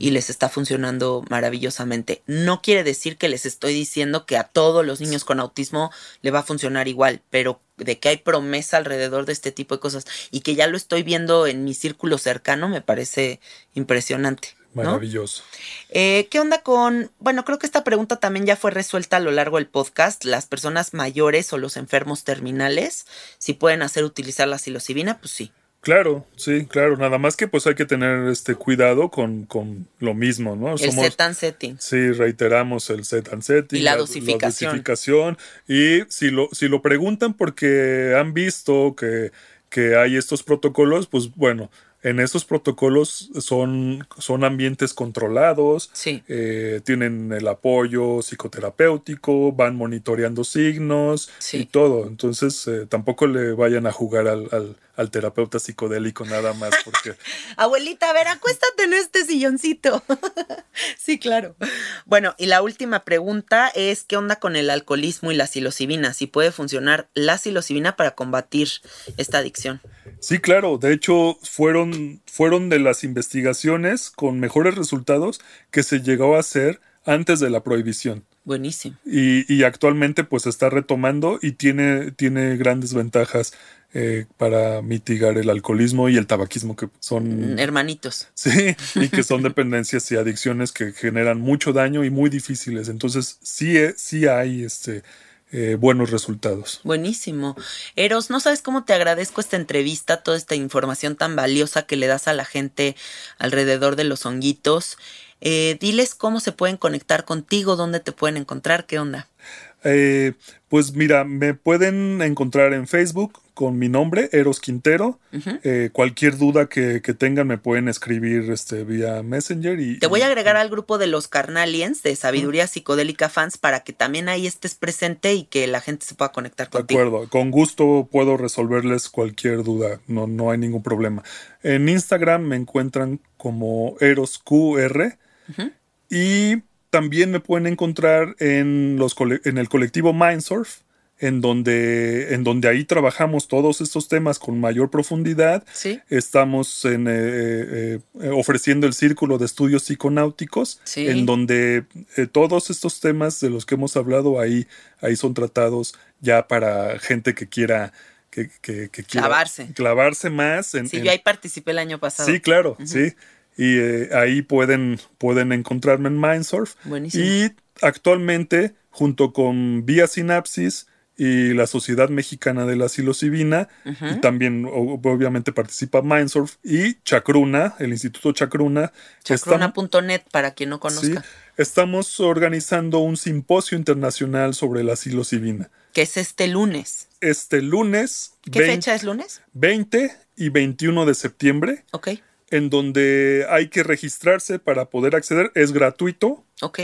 y les está funcionando maravillosamente. No quiere decir que les estoy diciendo que a todos los niños con autismo le va a funcionar igual, pero de que hay promesa alrededor de este tipo de cosas y que ya lo estoy viendo en mi círculo cercano me parece impresionante. ¿no? Maravilloso. Eh, ¿Qué onda con.? Bueno, creo que esta pregunta también ya fue resuelta a lo largo del podcast. Las personas mayores o los enfermos terminales, si pueden hacer utilizar la psilocibina, pues sí. Claro, sí, claro. Nada más que pues hay que tener este cuidado con, con lo mismo, ¿no? El set and setting. Sí, reiteramos el set and setting. Y la dosificación. dosificación. Y si lo, si lo preguntan porque han visto que, que hay estos protocolos, pues bueno, en esos protocolos son, son ambientes controlados, Sí. eh, tienen el apoyo psicoterapéutico, van monitoreando signos Sí. y todo. Entonces eh, tampoco le vayan a jugar al, al- al terapeuta psicodélico nada más porque... Abuelita, a ver, acuéstate en este silloncito. sí, claro. Bueno, y la última pregunta es: ¿qué onda con el alcoholismo y la psilocibina? Si puede funcionar la psilocibina para combatir esta adicción. Sí, claro. De hecho, fueron, fueron de las investigaciones con mejores resultados que se llegó a hacer antes de la prohibición. Buenísimo. Y, y actualmente pues se está retomando y tiene, tiene grandes ventajas eh, para mitigar el alcoholismo y el tabaquismo que son... Hermanitos. Sí, y que son dependencias y adicciones que generan mucho daño y muy difíciles. Entonces sí, eh, sí hay este, eh, buenos resultados. Buenísimo. Eros, no sabes cómo te agradezco esta entrevista, toda esta información tan valiosa que le das a la gente alrededor de los honguitos. Eh, diles cómo se pueden conectar contigo, dónde te pueden encontrar, qué onda. Eh, pues mira, me pueden encontrar en Facebook con mi nombre, Eros Quintero. Eh, cualquier duda que, que tengan me pueden escribir este, vía Messenger. Y, Te voy a y- agregar al grupo de los Carnaliens de Sabiduría Psicodélica Fans para que también ahí estés presente y que la gente se pueda conectar De contigo. acuerdo, con gusto puedo resolverles cualquier duda, no, no hay ningún problema. En Instagram me encuentran como ErosQR y también me pueden encontrar en, los en el colectivo Mindsurf en donde, en donde ahí trabajamos todos estos temas con mayor profundidad. Sí. Estamos en, eh, eh, eh, ofreciendo el Círculo de Estudios Psiconáuticos, Sí. en donde eh, todos estos temas de los que hemos hablado ahí, ahí son tratados ya para gente que quiera... Que, que- que Clavarse. clavarse más en, Sí, en- yo ahí participé el año pasado. Sí, claro, sí. Y eh, ahí pueden, pueden encontrarme en Mindsurf. Buenísimo. Y actualmente, junto con Vía Sinapsis y la Sociedad Mexicana de la Psilocibina, y también obviamente participa Mindsurf y Chacruna, el Instituto Chacruna. Chacruna.net para quien no sí, conozca. estamos organizando un simposio internacional sobre la psilocibina. Que es este lunes. Este lunes ¿Qué 20 fecha es lunes? 20 y 21 de septiembre Ok, en donde hay que registrarse para poder acceder. Es gratuito. ok.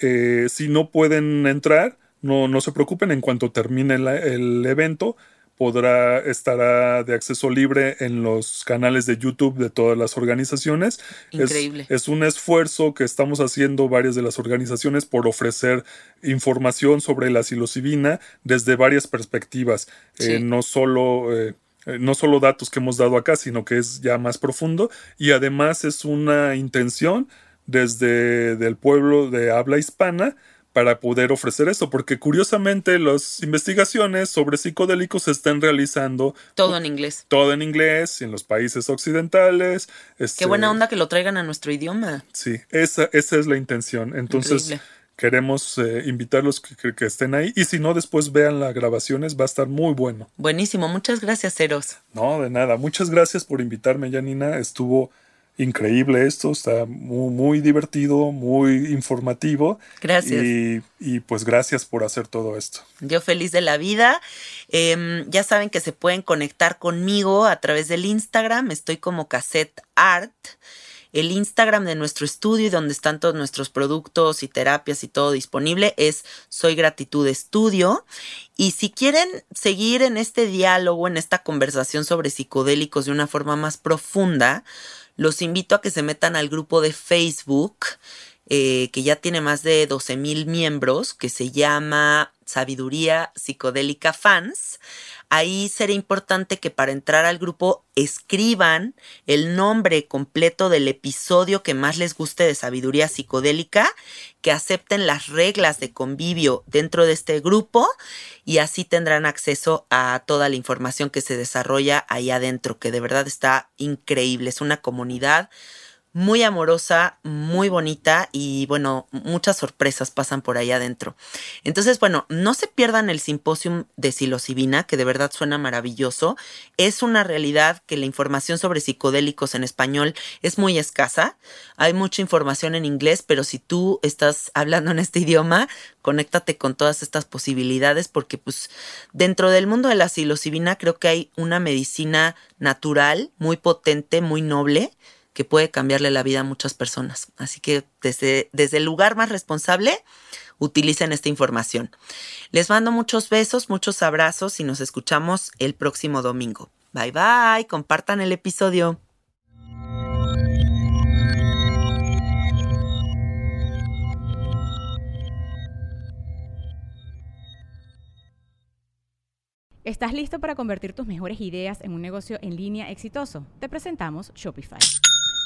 Eh, si no pueden entrar, no, no se preocupen. En cuanto termine la- el evento, podrá estará de acceso libre en los canales de YouTube de todas las organizaciones. Es- Increíble. Es, un esfuerzo que estamos haciendo varias de las organizaciones por ofrecer información sobre la psilocibina desde varias perspectivas. Sí. Eh, no solo eh, no solo datos que hemos dado acá, sino que es ya más profundo y además es una intención desde del pueblo de habla hispana para poder ofrecer eso, porque curiosamente las investigaciones sobre psicodélicos se están realizando Todo en inglés. todo en inglés y en los países occidentales. Qué este, buena onda que lo traigan a nuestro idioma. Sí, esa, esa es la intención. Entonces, Increíble. Queremos eh, invitarlos que, que- que estén ahí y si no, después vean las grabaciones, va a estar muy bueno. Buenísimo. Muchas gracias, Eros. No, de nada. Muchas gracias por invitarme, Janina. Estuvo increíble esto, está muy, muy divertido, muy informativo. Gracias. Y, y, pues gracias por hacer todo esto. Yo feliz de la vida. Em, ya saben que se pueden conectar conmigo a través del Instagram. Estoy como Cassette Art. El Instagram de nuestro estudio y donde están todos nuestros productos y terapias y todo disponible es Soy Gratitud Estudio. Y si quieren seguir en este diálogo, en esta conversación sobre psicodélicos de una forma más profunda, los invito a que se metan al grupo de Facebook eh, que ya tiene más de 12 mil miembros, que se llama Sabiduría Psicodélica Fans. Ahí será importante que para entrar al grupo escriban el nombre completo del episodio que más les guste de sabiduría psicodélica, que acepten las reglas de convivio dentro de este grupo y así tendrán acceso a toda la información que se desarrolla ahí adentro, que de verdad está increíble. Es una comunidad muy amorosa, muy bonita y bueno, muchas sorpresas pasan por ahí adentro. Entonces, bueno, no se pierdan el simposium de psilocibina, que de verdad suena maravilloso. Es una realidad que la información sobre psicodélicos en español es muy escasa. Hay mucha información en inglés, pero si tú estás hablando en este idioma, conéctate con todas estas posibilidades porque pues dentro del mundo de la psilocibina creo que hay una medicina natural muy potente, muy noble que puede cambiarle la vida a muchas personas. Así que desde, desde el lugar más responsable, utilicen esta información. Les mando muchos besos, muchos abrazos y nos escuchamos el próximo domingo. Bye bye, compartan el episodio. ¿Estás listo para convertir tus mejores ideas en un negocio en línea exitoso? Te presentamos Shopify.